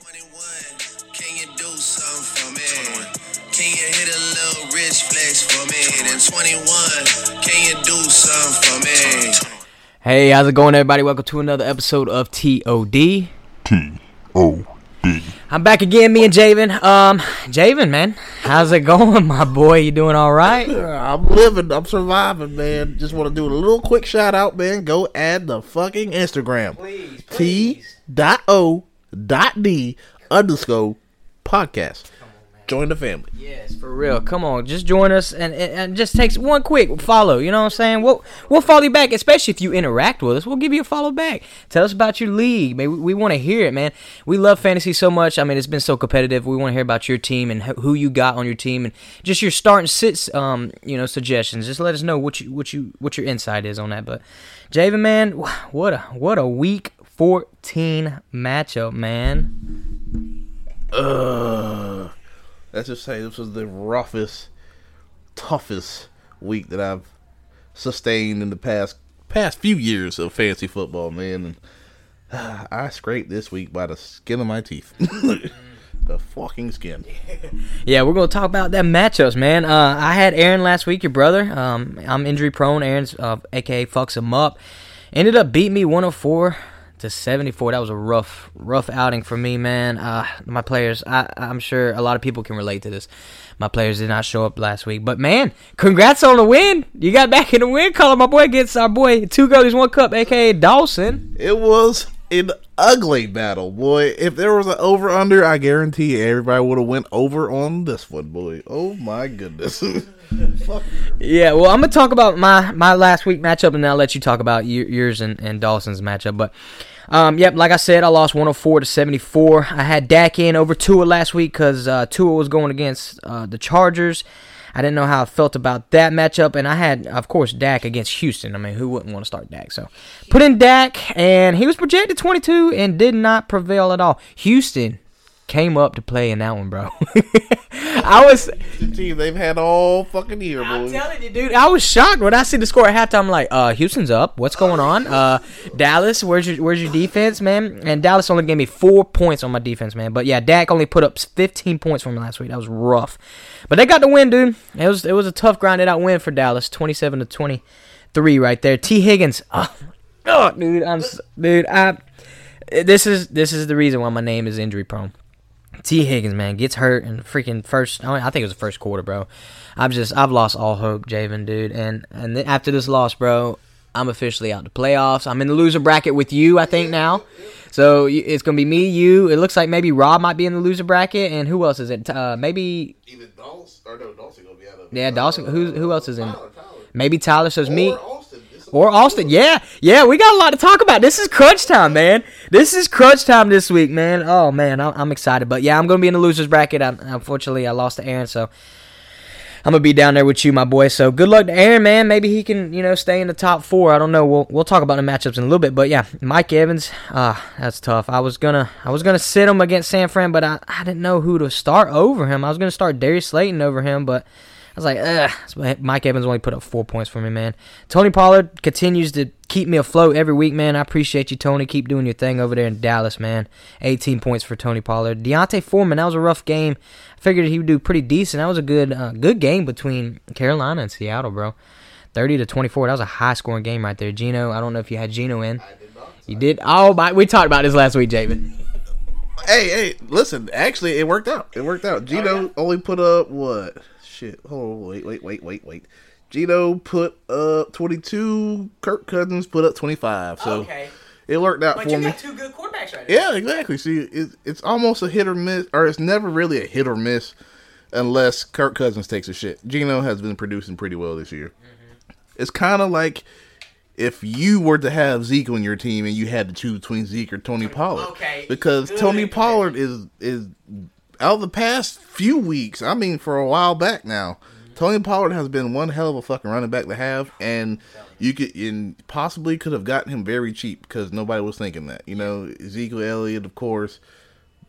21, can you do something for me? Can you hit a little rich flex for me? Then 21, can you do something for me? Hey, how's it going, everybody? Welcome to another episode of TOD. T O D. I'm back again, me and Javin. Um, Javin, man, how's it going, my boy? You doing all right? I'm living, I'm surviving, man. Just want to do a little quick shout out, man. Go add the fucking Instagram. Please, T dot O dot D underscore podcast. Join the family. Yes, for real. Come on, just join us, and, and, just takes one quick follow. You know what I'm saying? We'll we'll follow you back, especially if you interact with us. We'll give you a follow back. Tell us about your league. Maybe we, we want to hear it, man. We love fantasy so much. I mean, it's been so competitive. We want to hear about your team and who you got on your team, and just your start and sits, um, you know, suggestions. Just let us know what you what you what your insight is on that. But Javin, man, what a what a week 14 matchup, man. Ugh. Let's just say this was the roughest, toughest week that I've sustained in the past past few years of fantasy football, man. And uh, I scraped this week by the skin of my teeth. the fucking skin. Yeah, we're gonna talk about that matchups, man. Uh, I had Aaron last week, your brother. Um, I'm injury prone. Aaron's uh, AKA fucks him up. Ended up beating me 104 to 74. That was a rough, rough outing for me, man. Uh, my players, I, I'm sure a lot of people can relate to this. My players did not show up last week, but man, congrats on the win. You got back in the win column. My boy gets our boy two goalies, one cup, aka Dawson. It was an ugly battle, boy. If there was an over under, I guarantee everybody would have went over on this one, boy. Oh my goodness. Fuck. Yeah, well, I'm gonna talk about my my last week matchup, and then I'll let you talk about your, yours and, and Dawson's matchup. But, um, yep, like I said, I lost 104 to 74. I had Dak in over Tua last week because uh, Tua was going against uh, the Chargers. I didn't know how I felt about that matchup, and I had, of course, Dak against Houston. I mean, who wouldn't want to start Dak? So, put in Dak, and he was projected 22 and did not prevail at all. Houston came up to play in that one, bro. I was. the team they've had all fucking year, boy. I'm telling you, dude. I was shocked when I see the score at halftime. I'm like, uh, Houston's up. What's going on? Uh, Dallas, where's your where's your defense, man? And Dallas only gave me four points on my defense, man. But yeah, Dak only put up 15 points for me last week. That was rough. But they got the win, dude. It was it was a tough grinded out win for Dallas, 27 to 23 right there. Tee Higgins, oh, oh dude, I'm dude. I this is this is the reason why my name is injury prone. Tee Higgins, man, gets hurt in freaking first. I, think it was the first quarter, bro. I've just I've lost all hope, Javin, dude. And and then after this loss, bro, I'm officially out the playoffs. I'm in the loser bracket with you, I think now. So it's gonna be me, you. It looks like maybe Rob might be in the loser bracket, and who else is it? Uh, maybe Either Dawson or no, Dawson gonna be out of yeah, Dawson. Who who else is in? Maybe Tyler. So it's me. Austin. Or Austin, yeah, yeah, we got a lot to talk about. This is crunch time, man. This is crunch time this week, man. Oh man, I'm, excited. But yeah, I'm gonna be in the losers bracket. i unfortunately, I lost to Aaron, so I'm gonna be down there with you, my boy. So good luck to Aaron, man. Maybe he can, you know, stay in the top four. I don't know. We'll we'll talk about the matchups in a little bit. But yeah, Mike Evans, ah, that's tough. I was gonna I was gonna sit him against San Fran, but I, I didn't know who to start over him. I was gonna start Darius Slayton over him, but was like, ugh. So Mike Evans only put up four points for me, man. Tony Pollard continues to keep me afloat every week, man. I appreciate you, Tony. Keep doing your thing over there in Dallas, man. 18 points for Tony Pollard. D'Onta Foreman, that was a rough game. I figured he would do pretty decent. That was a good, uh, good game between Carolina and Seattle, bro. 30 to 24. That was a high scoring game right there. Gino, I don't know if you had Gino in. You did. Oh my! We talked about this last week, Javin. Hey, hey, listen. Actually, it worked out. It worked out. Gino only put up what? Shit. Hold on. Wait, wait, wait, wait, wait. Gino put up 22. Kirk Cousins put up 25. So it worked out for me. two good quarterbacks right Yeah, exactly. See, it, it's almost a hit or miss, or it's never really a hit or miss unless Kirk Cousins takes a shit. Gino has been producing pretty well this year. Mm-hmm. It's kind of like if you were to have Zeke on your team and you had to choose between Zeke or Tony Pollard. Okay, Because good Tony. Pollard is is out the past few weeks. I mean, for a while back now. Tony Pollard has been one hell of a fucking running back to have, and you could and possibly could have gotten him very cheap because nobody was thinking that. You know, Ezekiel Elliott, of course,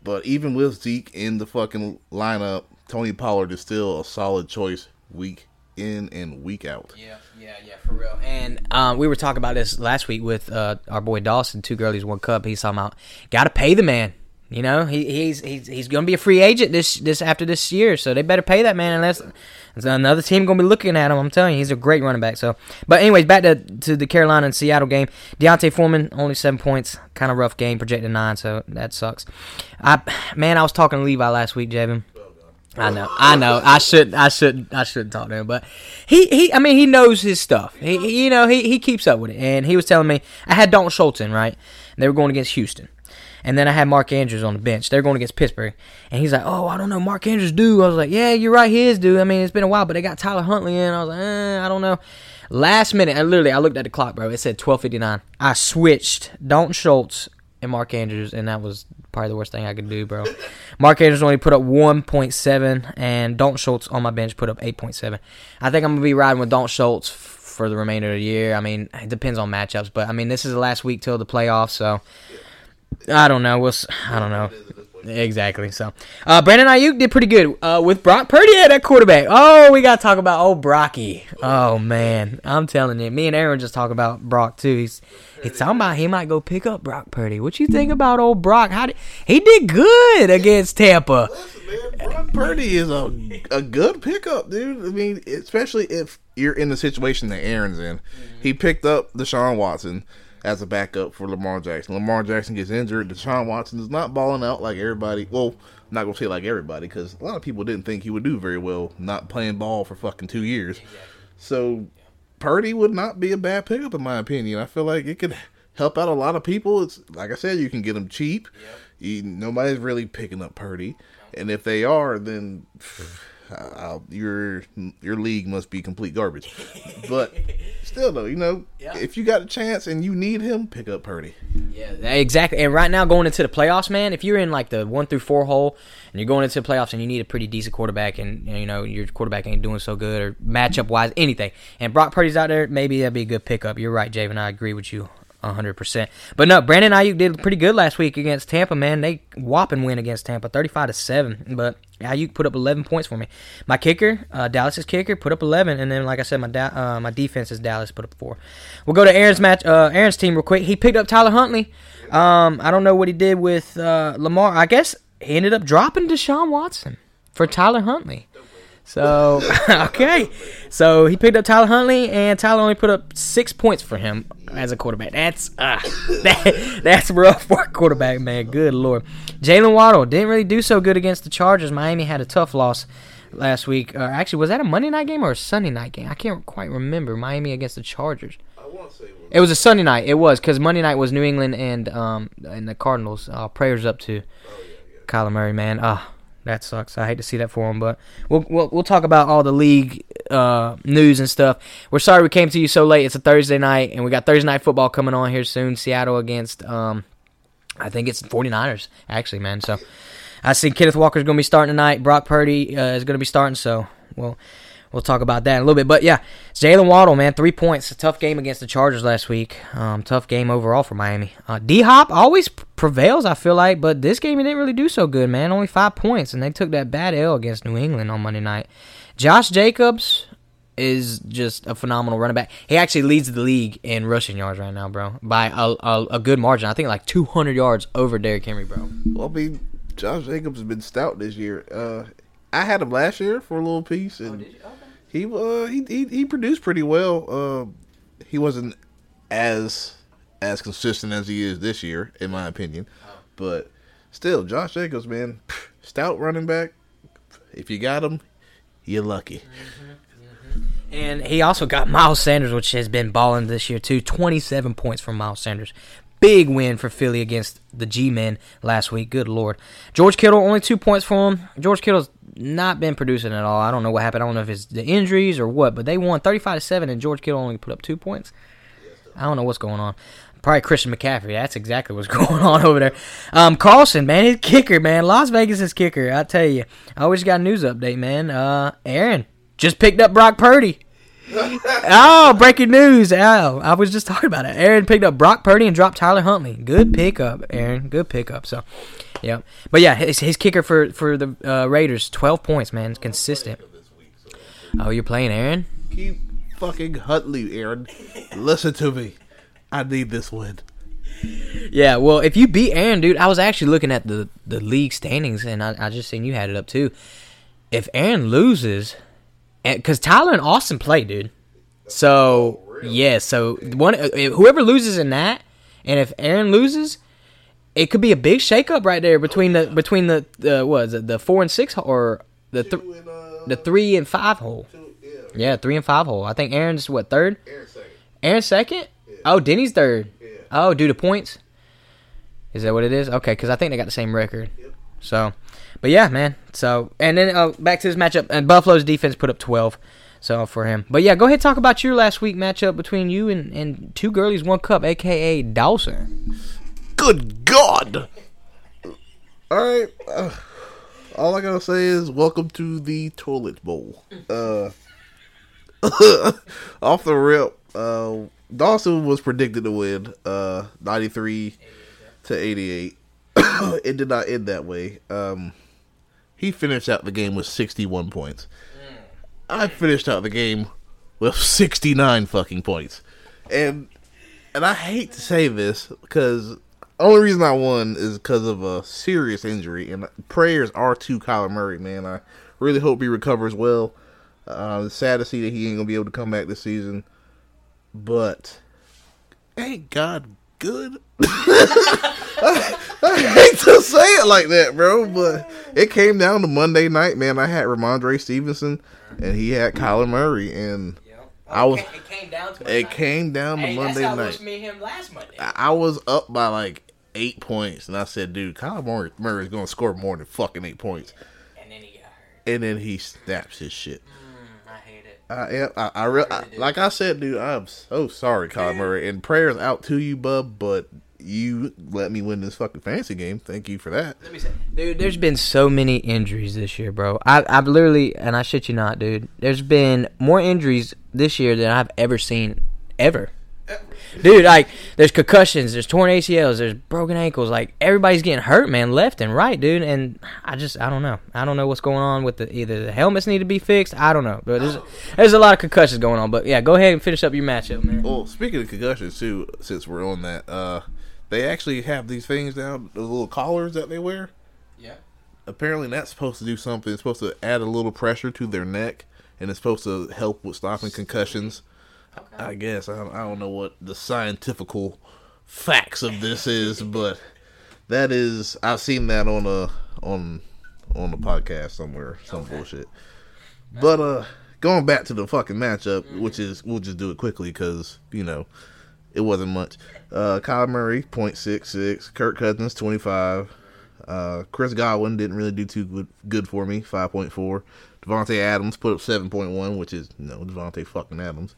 but even with Zeke in the fucking lineup, Tony Pollard is still a solid choice week in and week out. Yeah, yeah, yeah, for real. And um, we were talking about this last week with uh, our boy Dawson, two girlies, one cup. He's talking about got to pay the man. You know, he, he's he's he's gonna be a free agent this this after this year, so they better pay that man unless another team gonna be looking at him. I'm telling you, he's a great running back. So, but anyways, back to to the Carolina and Seattle game. D'Onta Foreman only seven points, kind of rough game, projected nine, so that sucks. I man, I was talking to Levi last week, Javin. I know, I know. I should, I should, I shouldn't talk to him, but he, he, I mean, he knows his stuff. He, he- you know, he, he keeps up with it, and he was telling me I had Dalton Schultz in right. They were going against Houston, and then I had Mark Andrews on the bench. They're going against Pittsburgh, and he's like, "Oh, I don't know, Mark Andrews do." I was like, "Yeah, you're right, he is due." I mean, it's been a while, but they got Tyler Huntley in. I was like, eh, "I don't know." Last minute, I literally, I looked at the clock, bro. It said 12:59. I switched Dalton Schultz and Mark Andrews, and that was probably the worst thing I could do, bro. Mark Andrews only put up 1.7, and Dalton Schultz on my bench put up 8.7. I think I'm gonna be riding with Dalton Schultz for the remainder of the year. I mean, it depends on matchups, but I mean, this is the last week till the playoffs, so I don't know. We'll, I don't know. Exactly. So, uh, Brandon Aiyuk did pretty good uh, with Brock Purdy at that quarterback. Oh, we got to talk about old Brocky. Oh man, I'm telling you, me and Aaron just talk about Brock too. He's he's talking about he might go pick up Brock Purdy. What you think about old Brock? How did he did good against Tampa? Brock Purdy is a a good pickup, dude. I mean, especially if you're in the situation that Aaron's in. He picked up Deshaun Watson as a backup for Lamar Jackson. Lamar Jackson gets injured. Deshaun Watson is not balling out like everybody. Well, not gonna say like everybody because a lot of people didn't think he would do very well not playing ball for fucking two years. So Purdy would not be a bad pickup in my opinion. I feel like it could help out a lot of people. It's like I said, you can get him cheap. You, nobody's really picking up Purdy, and if they are, then uh, your your league must be complete garbage. But still, though, you know, if you got a chance and you need him, pick up Purdy. Yeah, exactly. And right now, going into the playoffs, man, if you're in like the one through four hole and you're going into the playoffs and you need a pretty decent quarterback, and you know your quarterback ain't doing so good or matchup wise, anything, and Brock Purdy's out there, maybe that'd be a good pickup. You're right, Javin. I agree with you. 100%. But no, Brandon Aiyuk did pretty good last week against Tampa, man. They whopping win against Tampa, 35 to 7. But Aiyuk put up 11 points for me. My kicker, uh, Dallas's kicker, put up 11. And then, like I said, my da- uh, my defense is Dallas, put up 4. We'll go to Aaron's match, uh, Aaron's team real quick. He picked up Tyler Huntley. Um, I don't know what he did with uh, Lamar. I guess he ended up dropping Deshaun Watson for Tyler Huntley. So okay, so he picked up Tyler Huntley, and Tyler only put up six points for him as a quarterback. That's uh, that, that's rough for a quarterback, man. Good lord. Jaylen Waddle didn't really do so good against the Chargers. Miami had a tough loss last week. Uh, actually, was that a Monday night game or a Sunday night game? I can't quite remember. Miami against the Chargers. It was a Sunday night. It was because Monday night was New England and um and the Cardinals. Uh, prayers up to Kyler Murray, man. Ah, that sucks. I hate to see that for him, but we'll we'll, we'll talk about all the league uh, news and stuff. We're sorry we came to you so late. It's a Thursday night, and we got Thursday night football coming on here soon. Seattle against um, I think it's 49ers actually, man. So I see Kenneth Walker's going to be starting tonight. Brock Purdy uh, is going to be starting. So well. We'll talk about that in a little bit, but yeah, Jaylen Waddle, man, three points. A tough game against the Chargers last week. Um, tough game overall for Miami. Uh, D Hop always prevails, I feel like, but this game he didn't really do so good, man. Only five points, and they took that bad L against New England on Monday night. Josh Jacobs is just a phenomenal running back. He actually leads the league in rushing yards right now, bro, by a, a, a good margin. I think like 200 yards over Derrick Henry, bro. Well, I mean, Josh Jacobs has been stout this year. Uh, I had him last year for a little piece, and he uh he, he he produced pretty well. Uh, he wasn't as as consistent as he is this year, in my opinion, oh. but still, Josh Jacobs, man, stout running back. If you got him, you're lucky. Mm-hmm. Mm-hmm. And he also got Miles Sanders, which has been balling this year too. 27 points from Miles Sanders. Big win for Philly against the G-men last week. Good lord. George Kittle only two points for him. George Kittle's not been producing at all. I don't know what happened. I don't know if it's the injuries or what, but they won 35 to seven, and George Kittle only put up two points. I don't know what's going on. Probably Christian McCaffrey. That's exactly what's going on over there. Um, Carlson, man, his kicker, man. Las Vegas is kicker. I tell you. I always got a news update, man. Uh, Aaron just picked up Brock Purdy. oh, breaking news! Oh, I was just talking about it. Aaron picked up Brock Purdy and dropped Tyler Huntley. Good pickup, Aaron. Good pickup. So, yeah. But yeah, his, his kicker for for the uh, Raiders, twelve points, man, consistent. Oh, you're playing Aaron? Keep fucking Huntley, Aaron. Listen to me. I need this win. Yeah, well, if you beat Aaron, dude, I was actually looking at the, the league standings, and I, I just seen you had it up too. If Aaron loses, because Tyler and Austin play, dude. So yeah, so one uh, whoever loses in that, and if Aaron loses, it could be a big shakeup right there between the between the the what is it the four and six or the th- the three and five hole. Yeah, three and five hole. I think Aaron's what third. Aaron second. Oh, Denny's third. Oh, due to points. Is that what it is? Okay, because I think they got the same record. So, but yeah, man. So, and then uh, back to this matchup, and Buffalo's defense put up twelve. So for him, but yeah, go ahead talk about your last week matchup between you and, and two girlies, one cup, aka Dawson. Good God! All right. Uh, all I gotta say is welcome to the toilet bowl. Uh, off the rip, uh, Dawson was predicted to win, uh, ninety three to eighty eight. it did not end that way. Um, he finished out the game with sixty one points. I finished out the game with sixty nine fucking points, and and I hate to say this because only reason I won is because of a serious injury, and prayers are to Kyler Murray, man. I really hope he recovers well. Uh, it's sad to see that he ain't gonna be able to come back this season, but ain't God good? I, I hate to say it like that, bro, but it came down to Monday night, man. I had Rhamondre Stevenson, and he had Kyler Murray, and I was- It came down to it came down to Monday night. me and him last Monday. I I was up by like eight points, and I said, "Dude, Kyler Murray, is gonna score more than fucking eight points." And then he got hurt. And then he snaps his shit. I. I am, I, I, re- I, like I said, dude, I'm so sorry, Kyler Murray, and prayers out to you, bub. But you let me win this fucking fantasy game. Thank you for that. Let me say, dude. There's been so many injuries this year, bro. I, I've literally, and I shit you not, dude. There's been more injuries this year than I've ever seen, ever. Dude, like, there's concussions, there's torn ACLs, there's broken ankles. Like, everybody's getting hurt, man, left and right, dude. And I just, I don't know. I don't know what's going on with the either the helmets need to be fixed. I don't know, but there's there's a lot of concussions going on. But yeah, go ahead and finish up your matchup, man. Well, speaking of concussions too, since we're on that, uh, they actually have these things down, the little collars that they wear. Yeah. apparently that's supposed to do something. It's supposed to add a little pressure to their neck, and it's supposed to help with stopping concussions. I guess I don't, I don't know what the scientifical facts of this is, but that is I've seen that on a on on a podcast somewhere, some bullshit. But uh, going back to the fucking matchup, which is we'll just do it quickly because you know it wasn't much. Uh, Kyle Murray, 0.66. Kirk Cousins, 25. Uh, Chris Godwin didn't really do too good, good for me, 5.4. Davante Adams put up 7.1, which is, you know, Davante fucking Adams.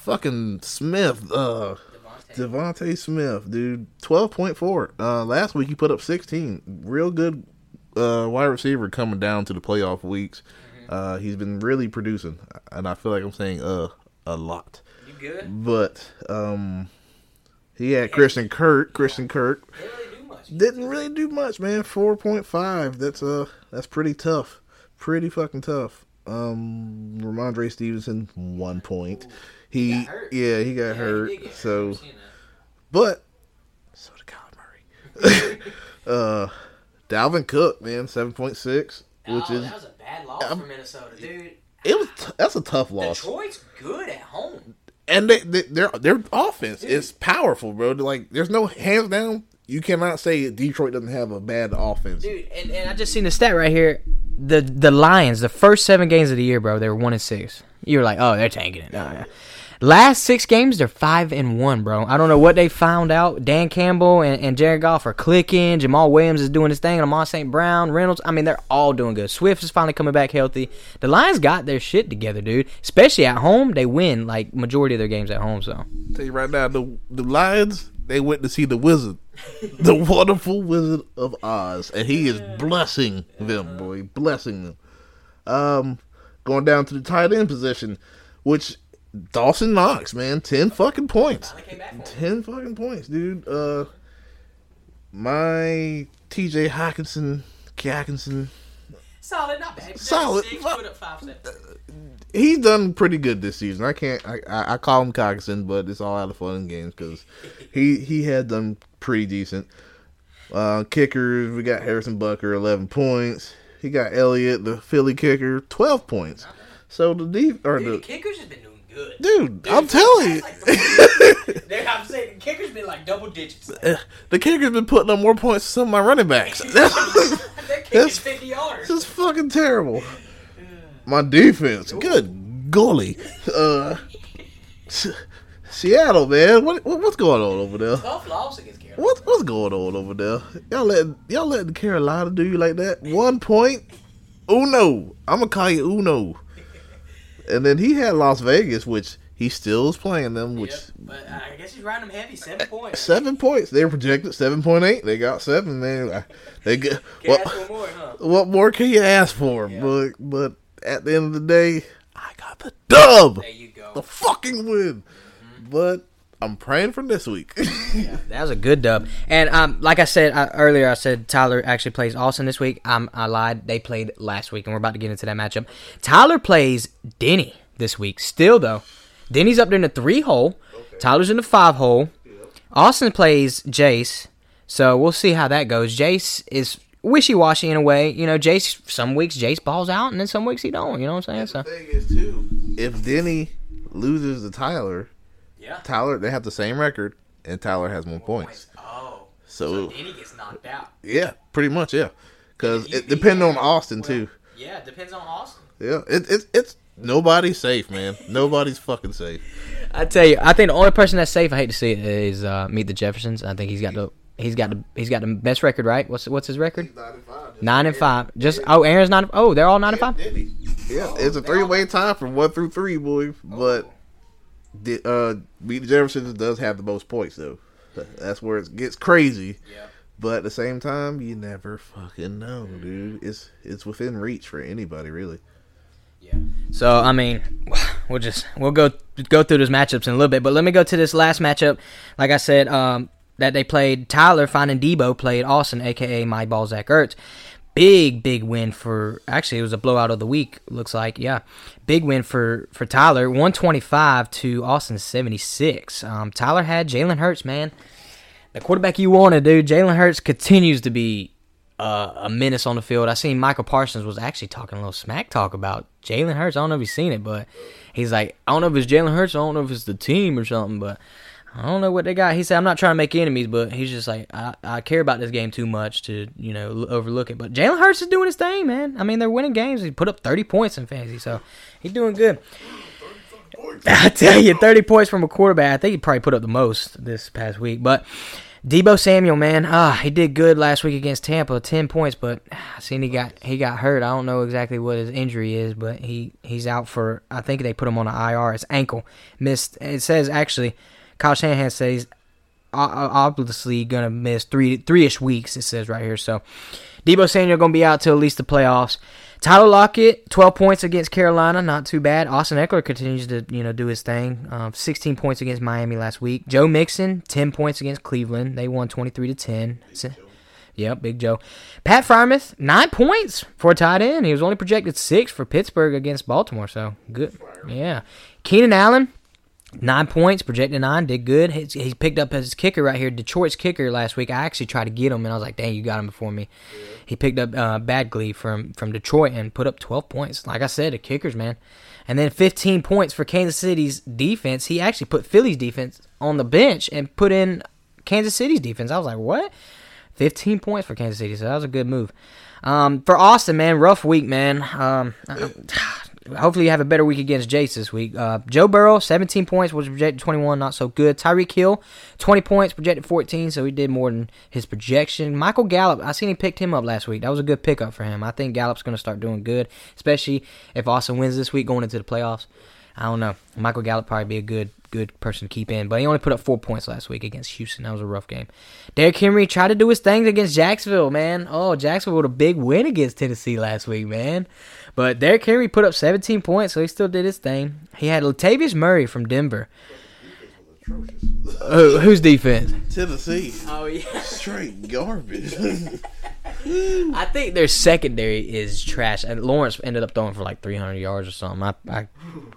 Fucking Smith, uh, DeVonta Smith, dude, 12.4. Uh, last week he put up 16. Real good uh, wide receiver coming down to the playoff weeks. Uh, he's been really producing, and I feel like I'm saying uh a lot. You good? But um, he had Christian Kirk. Christian Kirk Didn't really do much. didn't really do much, man. Four point five. That's uh, that's pretty tough. Pretty fucking tough. Um, Rhamondre Stevenson one point. He, got hurt. yeah, he got hurt. did get so, I've seen that. but so did Kyler Murray. uh, Dalvin Cook, man, seven point six, which oh, is that was a bad loss Um, for Minnesota, dude. it was t- that's a tough loss. Detroit's good at home. and they, they their their offense is powerful, bro. Like, there's no hands down. You cannot say Detroit doesn't have a bad offense. Dude, and, and I just seen the stat right here. The the Lions, the first seven games of the year, bro, they were one and six. You were like, oh, they're tanking it. Nah, nah. Last six games, they're five and one, bro. I don't know what they found out. Dan Campbell and, and Jared Goff are clicking. Jamaal Williams is doing his thing. Amon St. Brown, Reynolds. I mean, they're all doing good. Swift is finally coming back healthy. The Lions got their shit together, dude. Especially at home, they win like majority of their games at home. So tell you right now, the the Lions they went to see the Wizard, the wonderful Wizard of Oz, and he is blessing them, boy, blessing them. Um, going down to the tight end position, which Dawson Knox, man, ten fucking points, ten fucking points, dude. Uh, my T.J. Hockenson, Hockenson, solid, not bad. Solid. Six, put up five he's done pretty good this season. I can't. I, I, I call him cognizant, but it's all out of fun and games because he he had done pretty decent. Uh, kickers, we got Harrison Butker, eleven points. He got Elliott, the Philly kicker, twelve points. So the deep or Dude, the the kickers has been doing good. dude, I'm telling you, Dude, I'm saying the kickers been like double digits. the kicker's been putting up more points than some of my running backs. That's, They're That's- 50 yards. This is fucking terrible. My defense, good golly. Uh, Seattle, man, what, what what's going on over there? Tough loss against Carolina. What what's going on over there? Y'all letting y'all letting Carolina do you like that? One point, Uno. I'm gonna call you Uno. And then he had Las Vegas, which he still is playing them, which Yep, but I guess he's riding them heavy, seven points. seven points. They were projected seven point eight. They got seven, man. They get what? more, huh? What more can you ask for? Yeah. But but at the end of the day, I got the dub, There you go. the fucking win. Mm-hmm. But I'm praying for this week. That was a good dub. And um, like I said I, earlier, I said Tyler actually plays Austin this week. Um, I lied. They played last week, and we're about to get into that matchup. Tyler plays Denny this week. Still though, Denny's up there in the three hole. Tyler's in the five hole. Austin plays Jace. So we'll see how that goes. Jace is wishy washy in a way. You know, Jace. Some weeks Jace balls out, and then some weeks he don't. You know what I'm saying? So thing is too, if Denny loses to Tyler, yeah. Tyler they have the same record, and Tyler has more points. Oh, So, Denny gets knocked out. yeah, pretty much, yeah. Because it depends on Austin well, too. Yeah, it depends on Austin. Yeah, it, it it's nobody's safe, man. Nobody's fucking safe. I tell you, I think the only person that's safe. I hate to see it is uh, Meet the Jeffersons. I think he's got the he's got the he's got the best record, right? What's what's his record? Nine and five. Just oh, Aaron's nine. Oh, they're all nine and five. Yeah, it's a three way tie from one through three, boy. But the uh, Beat the Jeffersons does have the most points though. That's where it gets crazy. Yeah. But at the same time, you never fucking know, dude. It's it's within reach for anybody, really. Yeah. So I mean, we'll just we'll go go through those matchups in a little bit. But let me go to this last matchup. Like I said, um, that they played Tyler finding Debo played Austin, aka my ball Zach Ertz. Big big win for actually it was a blowout of the week. Looks like yeah, big win for for Tyler. One twenty five to Austin seventy six. Um, Tyler had Jalen Hurts man. The quarterback you wanted, dude. Jalen Hurts continues to be uh, a menace on the field. I seen Michael Parsons was actually talking a little smack talk about Jalen Hurts. I don't know if you've seen it, but he's like, I don't know if it's Jalen Hurts. I don't know if it's the team or something, but I don't know what they got. He said, I'm not trying to make enemies, but he's just like, I, I care about this game too much to, you know, l- overlook it. But Jalen Hurts is doing his thing, man. I mean, they're winning games. He put up 30 points in fantasy, so he's doing good. I tell you, 30 points from a quarterback. I think he probably put up the most this past week. But Deebo Samuel, man, ah, he did good last week against Tampa, 10 points. But I seen he got he got hurt. I don't know exactly what his injury is, but he he's out for. I think they put him on an IR. His ankle missed. It says actually, Kyle Shanahan says obviously gonna miss three three ish weeks. It says right here. So Deebo Samuel gonna be out till at least the playoffs. Tyler Lockett, 12 points against Carolina, not too bad. Austin Ekeler continues to you know do his thing. Um, 16 points against Miami last week. Joe Mixon, 10 points against Cleveland. They won 23 to 10. So- Yep, Big Joe. Pat Freiermuth, nine points for a tight end. He was only projected six for Pittsburgh against Baltimore, so good. Yeah. Keenan Allen, Nine points, projected nine, did good. He, he picked up his kicker right here, Detroit's kicker last week. I actually tried to get him, and I was like, "Dang, you got him before me." He picked up uh, Badgley from from Detroit and put up 12 points. Like I said, the kickers, man. And then 15 points for Kansas City's defense. He actually put Philly's defense on the bench and put in Kansas City's defense. I was like, "What?" 15 points for Kansas City, so that was a good move. Um, for Austin, man, rough week, man. Um, hopefully you have a better week against Jace this week. Uh, Joe Burrow, 17 points, was projected 21, not so good. Tyreek Hill, 20 points, projected 14, so he did more than his projection. Michael Gallup, I seen he picked him up last week. That was a good pickup for him. I think Gallup's going to start doing good, especially if Austin wins this week going into the playoffs. I don't know. Michael Gallup probably be a good good person to keep in, but he only put up four points last week against Houston. That was a rough game. Derrick Henry tried to do his thing against Jacksonville, man. Oh, Jacksonville with a big win against Tennessee last week, man. But Derrick Henry put up 17 points, so he still did his thing. He had Latavius Murray from Denver. Uh, whose defense? Tennessee, Oh yeah. straight garbage. I think their secondary is trash. And Lawrence ended up throwing for like 300 yards or something. I, I,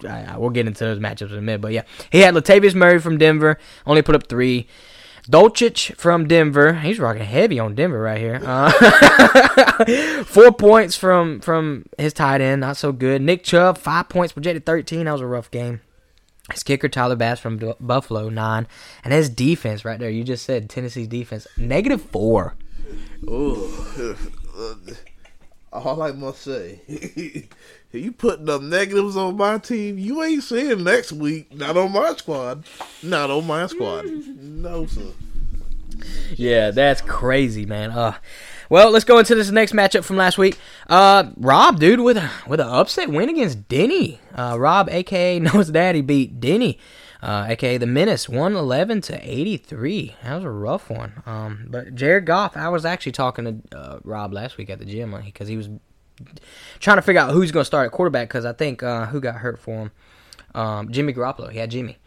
I, I we'll get into those matchups in a minute, but yeah, he had Latavius Murray from Denver, only put up three. Dulcich from Denver, he's rocking heavy on Denver right here. Uh, four points from from his tight end, not so good. Nick Chubb, five points, projected 13. That was a rough game. His kicker Tyler Bass from Du- Buffalo, nine, and his defense right there. You just said Tennessee's defense, negative four. All I must say, you putting up negatives on my team, you ain't seeing next week. Not on my squad. Not on my squad. No, sir. Yeah, that's crazy, man. Uh, well, let's go into this next matchup from last week. Uh, Rob, dude, with a with an upset win against Denny. Uh, Rob, aka Noah's Daddy, beat Denny, uh, aka the Menace, one eleven to eighty three. That was a rough one. Um, but Jared Goff, I was actually talking to uh, Rob last week at the gym because he was trying to figure out who's going to start at quarterback because I think uh, who got hurt for him. Um, Jimmy Garoppolo. He had Jimmy.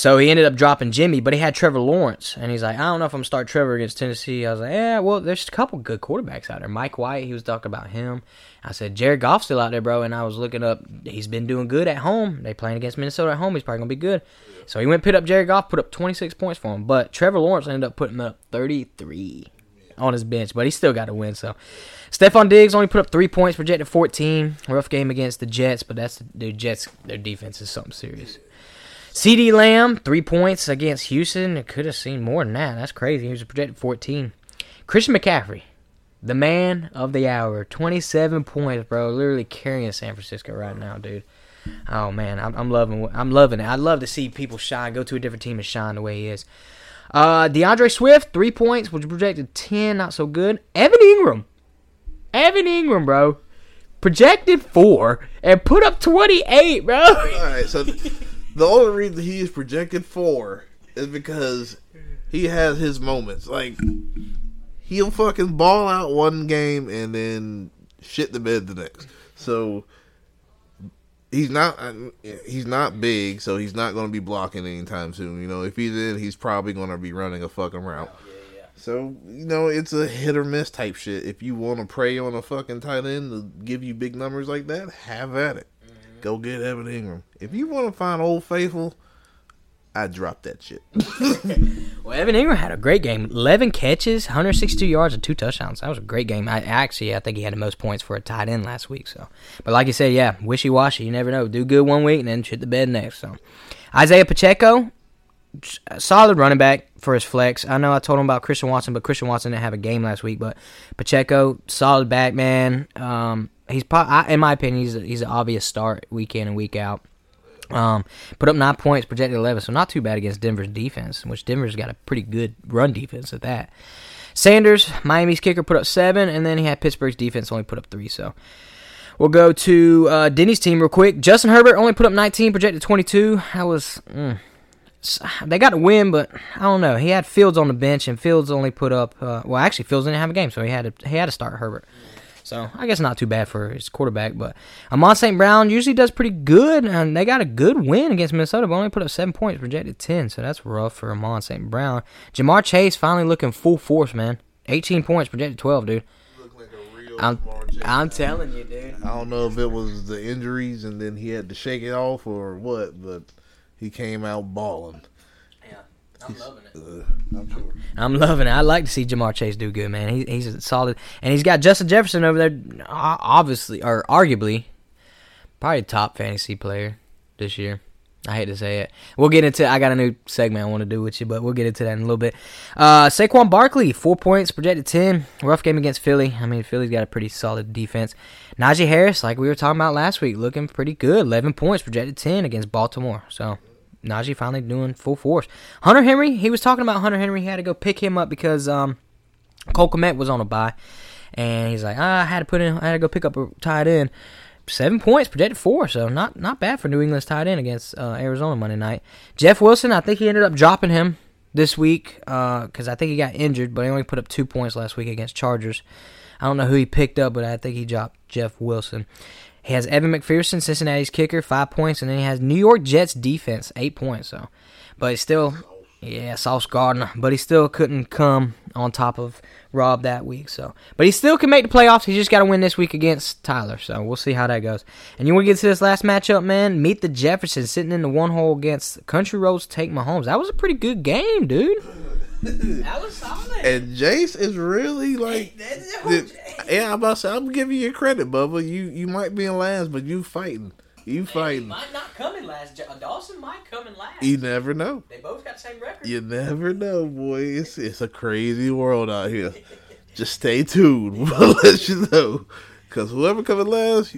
So he ended up dropping Jimmy, but he had Trevor Lawrence, and he's like, I don't know if I'm gonna start Trevor against Tennessee. I was like, yeah, well, there's a couple good quarterbacks out there. Mike White, he was talking about him. I said Jared Goff's still out there, bro, and I was looking up. He's been doing good at home. They playing against Minnesota at home. He's probably gonna be good. So he went pick up Jared Goff, put up 26 points for him, but Trevor Lawrence ended up putting up 33 on his bench, but he still got to win. So Stefon Diggs only put up three points, projected 14. Rough game against the Jets, but that's the Jets. Their defense is something serious. CeeDee Lamb, three points against Houston. It could have seen more than that. That's crazy. He was projected 14. Christian McCaffrey, the man of the hour, 27 points, bro. Literally carrying San Francisco right now, dude. Oh man, I'm, I'm loving. I'm loving it. I'd love to see people shine, go to a different team and shine the way he is. Uh, D'Andre Swift, three points, was projected 10, not so good. Evan Engram, Evan Engram, bro, projected four and put up 28, bro. All right, so the only reason he is projected for is because he has his moments. Like he'll fucking ball out one game and then shit the bed the next. So he's not he's not big, so he's not going to be blocking anytime soon. You know, if he's in, he's probably going to be running a fucking route. So you know, it's a hit or miss type shit. If you want to prey on a fucking tight end to give you big numbers like that, have at it. Go get Evan Engram. If you want to find Old Faithful, I drop that shit. Well, Evan Engram had a great game. 11 catches, 162 yards, and two touchdowns. That was a great game. I actually, I think he had the most points for a tight end last week. So, but like you said, yeah, wishy washy. You never know. Do good one week and then shit the bed next. So, Isaiah Pacheco, solid running back for his flex. I know I told him about Christian Watson, but Christian Watson didn't have a game last week. But Pacheco, solid back man. Um, he's, in my opinion, he's a, he's an obvious start week in and week out. Um, put up nine points, projected eleven, so not too bad against Denver's defense, which Denver's got a pretty good run defense at that. Sanders, Miami's kicker, put up seven, and then he had Pittsburgh's defense only put up three. So we'll go to uh, Denny's team real quick. Justin Herbert only put up 19, projected 22. That was mm, they got a win, but I don't know. He had Fields on the bench, and Fields only put up. Uh, well, actually, Fields didn't have a game, so he had to he had to start Herbert. So I guess not too bad for his quarterback, but Amon St. Brown usually does pretty good, and they got a good win against Minnesota, but only put up seven points, projected ten, so that's rough for Amon St. Brown. Ja'Marr Chase finally looking full force, man. Eighteen points, projected twelve, dude. I'm, I'm telling you, dude. I don't know if it was the injuries and then he had to shake it off or what, but he came out balling. Yeah, I'm loving it. Uh, I'm sure. I'm loving it. I like to see Ja'Marr Chase do good, man. He, he's a solid, and he's got Justin Jefferson over there, obviously or arguably, probably top fantasy player this year. I hate to say it. We'll get into. I got a new segment I want to do with you, but we'll get into that in a little bit. Uh, Saquon Barkley, four points, projected ten. Rough game against Philly. I mean, Philly's got a pretty solid defense. Najee Harris, like we were talking about last week, looking pretty good. Eleven points, projected ten against Baltimore. So Najee finally doing full force. Hunter Henry, he was talking about Hunter Henry. He had to go pick him up because um, Cole Kmet was on a bye, and he's like, ah, I had to put in, I had to go pick up a tight end. Seven points, projected four, so not not bad for New England's tight end against uh, Arizona Monday night. Jeff Wilson, I think he ended up dropping him this week because I think he got injured, but he only put up two points last week against Chargers. I don't know who he picked up, but I think he dropped Jeff Wilson. He has Evan McPherson, Cincinnati's kicker, five points, and then he has New York Jets defense, eight points. So, but it's still, Yeah, Sauce Gardner, but he still couldn't come on top of Rob that week. So, but he still can make the playoffs. He just got to win this week against Tyler. So we'll see how that goes. And you want to get to this last matchup, man? Meet the Jeffersons sitting in the one hole against Country Roads. Take Mahomes. That was a pretty good game, dude. That was solid. And Jace is really like, the- yeah, I'm about to say, I'm giving you credit, Bubba. You you might be in last, but you fighting. You fighting. might not come in last. Dawson might come in last. You never know. They both got the same record. You never know, boy. It's it's a crazy world out here. Just stay tuned. We'll let you know. Cause whoever coming last,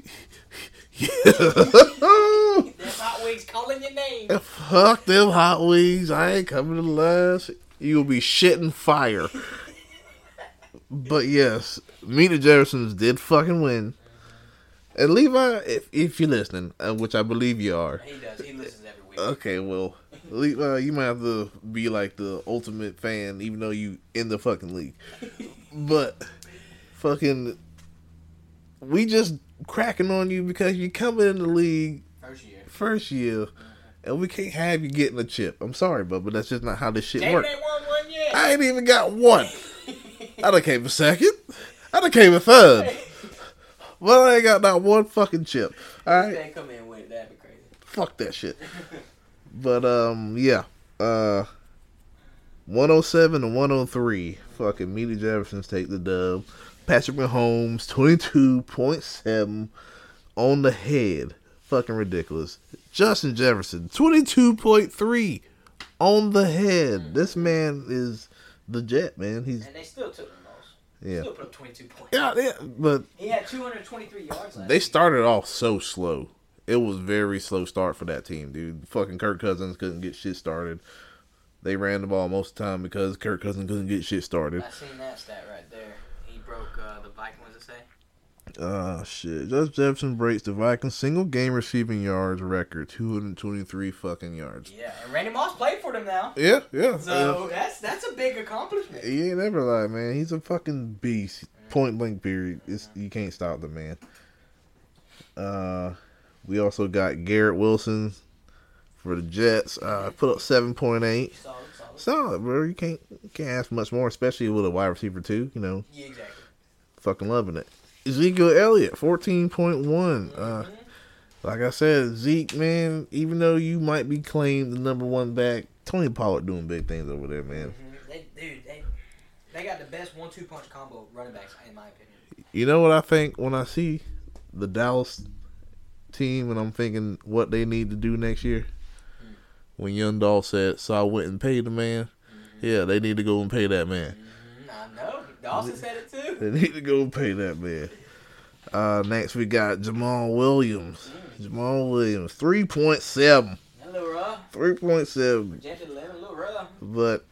yeah. Them hot wings calling your name. fuck them hot wings. I ain't coming to last. You will be shitting fire. But yes, me the Jeffersons did fucking win. And Levi, if if you're listening, uh, which I believe you are, He does. He listens every week. Okay, well, Le- uh, you might have to be like the ultimate fan, even though you in the fucking league. But fucking, we just cracking on you because you coming in the league First year. first year, and we can't have you getting a chip. I'm sorry, but but that's just not how this shit works. ain't won one yet. I ain't even got one. I done came a second. I done came a third. Well, I ain't got not one fucking chip. All right. They come in and win. That'd be crazy. fuck that shit. But um, yeah, uh, one hundred seven and one hundred three. Fucking Meaty Jeffersons take the dub. Patrick Mahomes twenty two point seven on the head. Fucking ridiculous. Justin Jefferson twenty two point three on the head. This man is the jet man. He's And they still took the most. yeah. Still put up 22 points. Yeah, yeah, but He had 223 yards They week. started off so slow. It was very slow start for that team, dude. Fucking Kirk Cousins couldn't get shit started. They ran the ball most of the time because Kirk Cousins couldn't get shit started. I seen that stat right there. He broke uh, the Vikings, it say? Ah, shit. Justin Jefferson breaks the Vikings single game receiving yards record, 223 fucking yards. Yeah, and Randy Moss played for them now. Yeah, yeah. So that's that's a big accomplishment. He ain't never lied, man. He's a fucking beast. Point blank, period. It's, you can't stop the man. Uh, we also got Garrett Wilson for the Jets. Uh, put up 7.8. Solid, solid. Solid, bro. You can't you can't ask much more, especially with a wide receiver too. You know, Yeah, exactly. fucking loving it. Ezekiel Elliott, fourteen point one. Uh, like I said, Zeke, man. Even though you might be claimed the number one back, Tony Pollard doing big things over there, man. Mhm. They, dude, they they got the best one-two punch combo running backs in my opinion. You know what I think when I see the Dallas team, and I'm thinking what they need to do next year. When Young Doll said, "So I went and paid the man," yeah, they need to go and pay that man. Mm, I know. Dawson said it too. They need to go pay that man. Uh, next we got Jamaal Williams. Jamaal Williams, three point seven. A little rough. Three point seven. Projected eleven, a little rough. But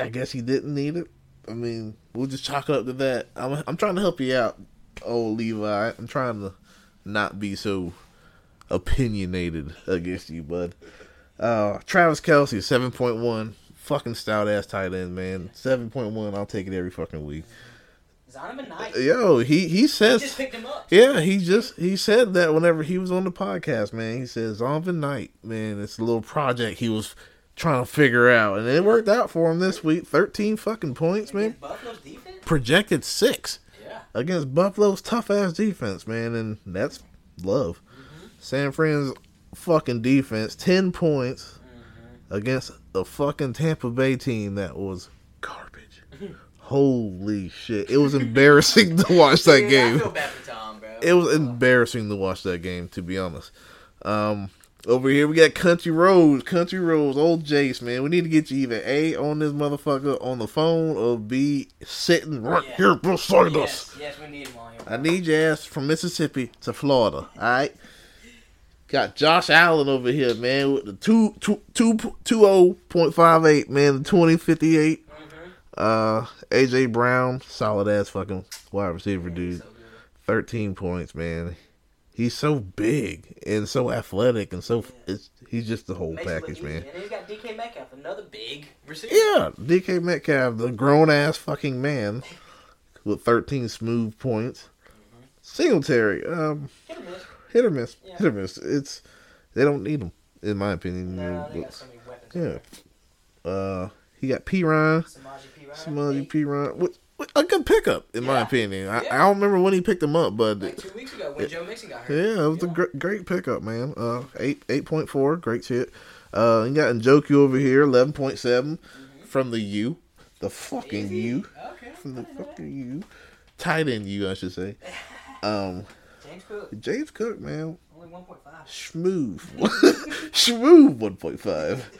I guess he didn't need it. I mean, we'll just chalk it up to that. I'm I'm trying to help you out, old Levi. I'm trying to not be so opinionated against you, bud. Uh, Travis Kelce, seven point one. Fucking stout ass tight end, man. Seven point one. I'll take it every fucking week. Zonovan Knight. Yo, he he He says just picked him up. Yeah, he just he said that whenever he was on the podcast, man. He says Zonovan Knight, man, it's a little project he was trying to figure out, and it worked out for him this week. Thirteen fucking points, man. Buffalo's defense. Projected six Yeah. against Buffalo's tough ass defense, man, and that's love. Mm-hmm. San Fran's fucking defense, ten points mm-hmm. against a fucking Tampa Bay team that was garbage. Holy shit! It was embarrassing to watch that Dude, game I feel bad for Tom, bro. it was embarrassing to watch that game, to be honest. Um, over here we got Country Roads, Country Roads, old Jace, man. We need to get you either A on this motherfucker on the phone or B sitting right Yeah. here beside yes, us. yes, we need him on here. I need your ass from Mississippi to Florida, alright? Got Josh Allen over here, man, with the two two two two oh point five eight, man, the twenty fifty eight. Uh, AJ Brown, solid ass fucking wide receiver, dude. 13 points, man. He's so big and so athletic and so it's he's just the whole Makes package, man. And then he's got DK Metcalf, another big receiver. Yeah, DK Metcalf, the grown ass fucking man with 13 smooth points. Singletary, um, Hit or miss. Hit or miss, Yeah. hit or miss. It's they don't need him, in my opinion. No, they got so many weapons. yeah. Uh, he got Perine, Samaji P Ryan. A good pickup, in my opinion. I, Yeah. I don't remember when he picked him up, but two weeks ago when Joe Mixon got yeah, it was a great, great pickup, man. Uh, eight eight point four, great shit. Uh, you got Njoku over here, eleven point seven from the U, the fucking U, Okay. from the fucking U, tight end U, I should say. Um, James Cook, James Cook, man, only 1.5. smooth, smooth one point five.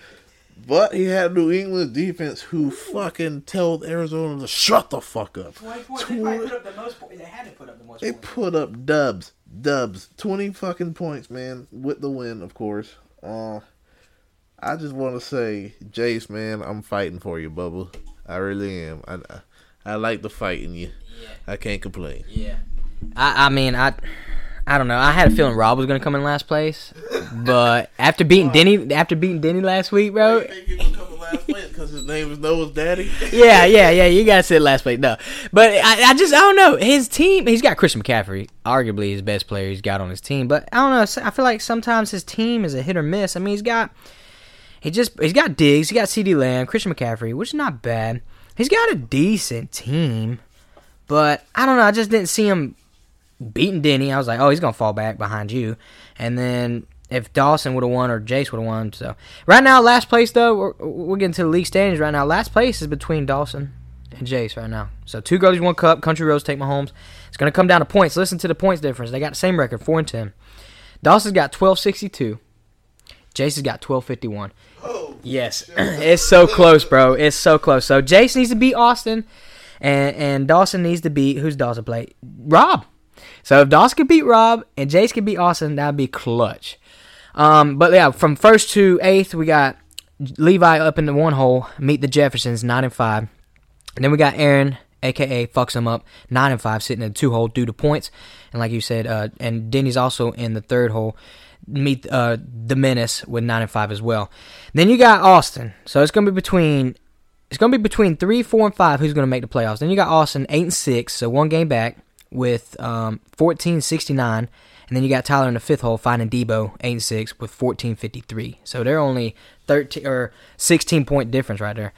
But he had New England defense who fucking told Arizona to shut the fuck up. 20 points. They put up the most points. They had to put up the most They put up dubs, dubs, twenty fucking points, man, with the win, of course. Uh, I just want to say, Jace, man, I'm fighting for you, Bubba. I really am. I, I, I like the fight in you. Yeah. I can't complain. Yeah. I, I mean, I I don't know. I had a feeling Rob was going to come in last place. But after beating Denny, after beating Denny last week, bro. think he gonna come in last place because his name is Noah's daddy? Yeah, yeah, yeah. You gotta sit last place. No, but I, I just I don't know. His team. He's got Christian McCaffrey, arguably his best player he's got on his team. But I don't know. I feel like sometimes his team is a hit or miss. I mean, he's got he just he's got Diggs, he got CeeDee Lamb, Christian McCaffrey, which is not bad. He's got a decent team, but I don't know. I just didn't see him beating Denny. I was like, oh, he's gonna fall back behind you, and then. If Dawson would have won or Jace would have won, so right now, last place though, we're, we're getting to the league standings right now. Last place is between Dawson and Jace right now. So two goalies, one cup. Country roads take Mahomes. It's gonna come down to points. Listen to the points difference. They got the same record, four and ten. Dawson's got twelve sixty two. Jace has got twelve fifty one. Yes, it's so close, bro. It's so close. So Jace needs to beat Austin, and and Dawson needs to beat who's Dawson play? Rob. So if Dawson could beat Rob and Jace could beat Austin, that'd be clutch. Um, but yeah, from first to eighth, we got Levi up in the one hole. Meet the Jeffersons, nine and five. And then we got Aaron, aka fucks him up, nine and five, sitting in the two hole due to points. And like you said, uh, and Denny's also in the third hole. Meet uh, the Menace with nine and five as well. Then you got Austin, so it's gonna be between it's gonna be between three, four, and five. Who's gonna make the playoffs? Then you got Austin eight and six, so one game back with um, fourteen sixty nine. And then you got Tyler in the fifth hole, finding Deebo eight and six with fourteen fifty three. So they're only thirteen or sixteen point difference right there.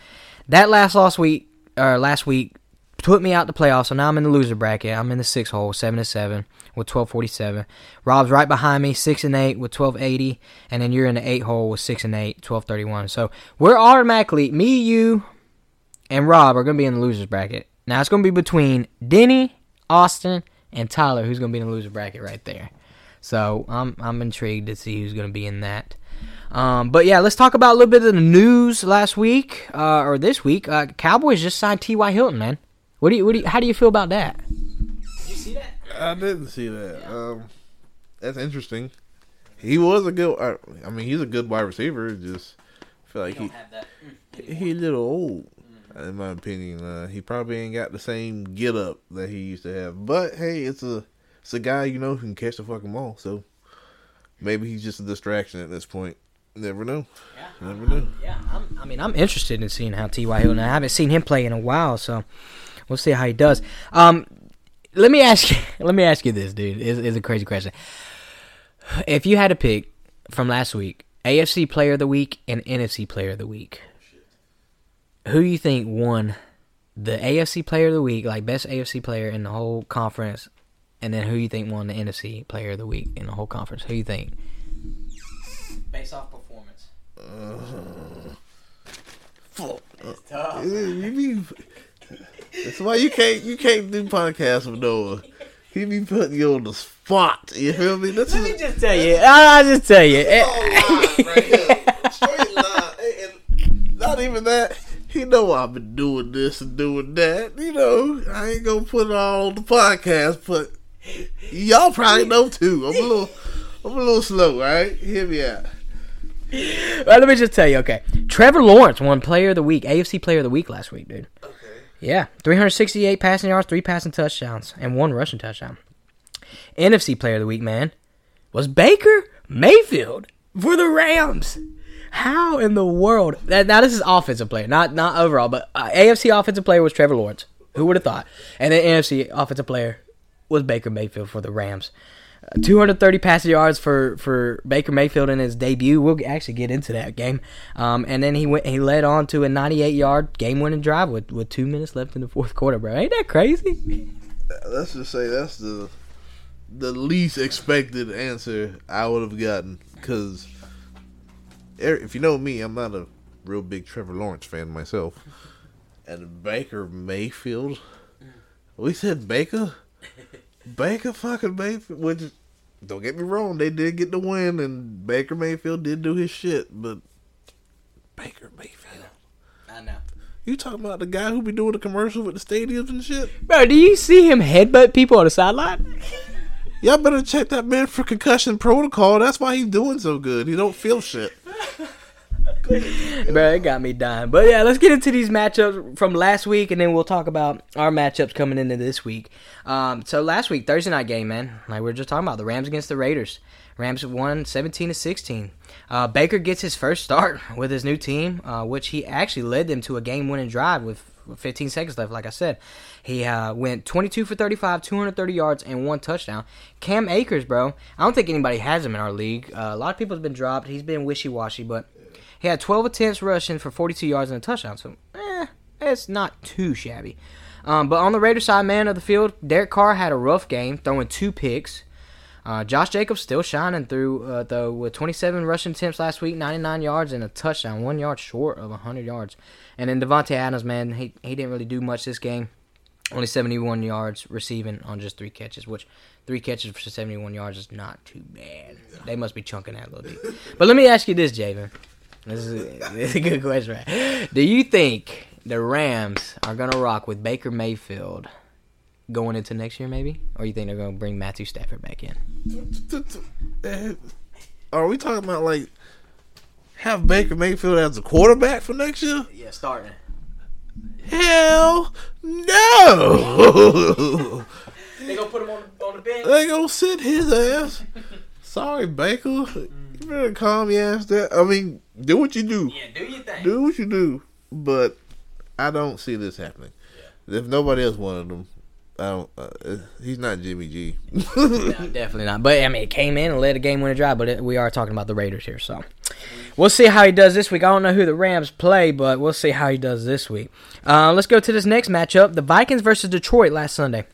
That last last week or last week put me out the playoffs, so now I'm in the loser bracket. I'm in the sixth hole, seven and seven with twelve forty seven. Rob's right behind me, six and eight with twelve eighty, and then you're in the eight hole with six and eight eight, twelve thirty one. So we're automatically me, you, and Rob are gonna be in the losers bracket. Now it's gonna be between Denny, Austin, and Tyler, who's gonna be in the loser bracket right there. So I'm I'm intrigued to see who's gonna be in that. Um, but yeah, let's talk about a little bit of the news last week uh, or this week. Uh, Cowboys just signed T.Y. Hilton, man. What do you what do you, how do you feel about that? Did you see that? I didn't see that. Um, that's interesting. He was a good. I, I mean, he's a good wide receiver. Just feel like he have he a little old, in my opinion. Uh, he probably ain't got the same get up that he used to have. But hey, it's a it's a guy you know who can catch the fucking ball. So maybe he's just a distraction at this point. Never know. Yeah. Never know. Yeah, I'm, I mean, I'm interested in seeing how T.Y. Hilton. I haven't seen him play in a while, so we'll see how he does. Um, let me ask you. Let me ask you this, dude. It's, it's a crazy question. If you had to pick from last week, AFC Player of the Week and NFC Player of the Week, who you think won the AFC Player of the Week, like best AFC player in the whole conference, and then who you think won the NFC Player of the Week in the whole conference? Who you think? Based off performance. Fuck. It's tough. You be, that's why you can't you can't do podcasts with Noah. He be putting you on the spot. You feel me? This Let me is just tell you. I'll just tell you. Live. Straight live. And not even that. He know I've been doing this and doing that. You know, I ain't gonna put it all on the podcast, but y'all probably know too. I'm a little, I'm a little slow. Right? Hear me out. Well, let me just tell you, okay. Trevor Lawrence won Player of the Week, AFC Player of the Week last week, dude. Okay. Yeah, 368 passing yards, three passing touchdowns, and one rushing touchdown. NFC Player of the Week, man, was Baker Mayfield for the Rams. How in the world? That, now this is offensive player, not not overall, but uh, AFC offensive player was Trevor Lawrence. Who would have thought? And then NFC offensive player was Baker Mayfield for the Rams. 230 passing yards for, for Baker Mayfield in his debut. We'll actually get into that game. Um, and then he went he led on to a 98 yard game winning drive with, with two minutes left in the fourth quarter, bro. Ain't that crazy? Let's just say that's the the least expected answer I would have gotten because if you know me, I'm not a real big Trevor Lawrence fan myself. And Baker Mayfield, mm. we said Baker, Baker fucking Mayfield. Which don't get me wrong, they did get the win, and Baker Mayfield did do his shit, but Baker Mayfield. I know. You talking about the guy who be doing the commercial with the stadiums and shit? Bro, do you see him headbutt people on the sideline? Y'all better check that man for concussion protocol. That's why he's doing so good. He don't feel shit. Bro, it got me dying. But yeah, let's get into these matchups from last week, and then we'll talk about our matchups coming into this week. Um, so last week, Thursday night game, man, like we were just talking about, the Rams against the Raiders. Rams won 17 to 16. Uh, Baker gets his first start with his new team, uh, which he actually led them to a game-winning drive with 15 seconds left. Like I said, he uh, went 22 for 35, 230 yards, and one touchdown. Cam Akers, bro, I don't think anybody has him in our league. Uh, a lot of people have been dropped. He's been wishy-washy, but he had 12 attempts rushing for 42 yards and a touchdown. So, eh, it's not too shabby. Um, but on the Raiders side, man of the field, Derek Carr had a rough game, throwing two picks. Uh, Josh Jacobs still shining through, uh, though, with 27 rushing attempts last week, 99 yards, and a touchdown, one yard short of 100 yards. And then Davante Adams, man, he, he didn't really do much this game. Only 71 yards receiving on just three catches, which three catches for 71 yards is not too bad. They must be chunking that a little bit. But let me ask you this, Javin. This is, a, this is a good question, right? Do you think the Rams are going to rock with Baker Mayfield going into next year, maybe? Or you think they're going to bring Matthew Stafford back in? Are we talking about, like, have Baker Mayfield as a quarterback for next year? Yeah, starting. Hell no! They gonna put him on, on the bench? They gonna sit his ass. Sorry, Baker. You better calm your ass down. I mean, do what you do. Yeah, do your thing. Do what you do. But I don't see this happening. If nobody else wanted them, I don't. Uh, he's not Jimmy G. No, definitely not. But I mean, it came in and led a game winning drive. But it, we are talking about the Raiders here, so we'll see how he does this week. I don't know who the Rams play, but we'll see how he does this week. Uh, let's go to this next matchup: the Vikings versus Detroit last Sunday.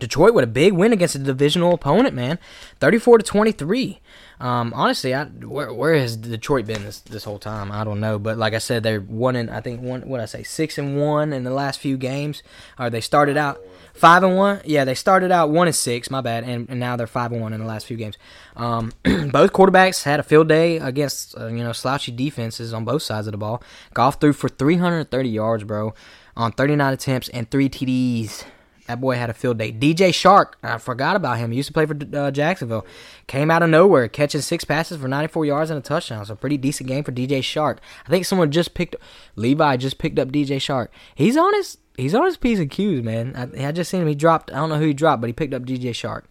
Detroit with a big win against a divisional opponent, man, thirty-four to twenty-three. Um, honestly, I, where where has Detroit been this this whole time? I don't know, but like I said, they're one in I think one what I say six and one in the last few games. Or they started out five and one. Yeah, they started out one and six. My bad, and, and now they're five and one in the last few games. Um, both quarterbacks had a field day against uh, you know slouchy defenses on both sides of the ball. Goff threw for three hundred thirty yards, bro, on thirty nine attempts and three TDs. That boy had a field day. DJ Chark, I forgot about him. He used to play for uh, Jacksonville. Came out of nowhere, catching six passes for 94 yards and a touchdown. So pretty decent game for DJ Chark. I think someone just picked Levi just picked up DJ Chark. He's on his he's on his piece of cues, man. I, I just seen him. He dropped. I don't know who he dropped, but he picked up DJ Chark.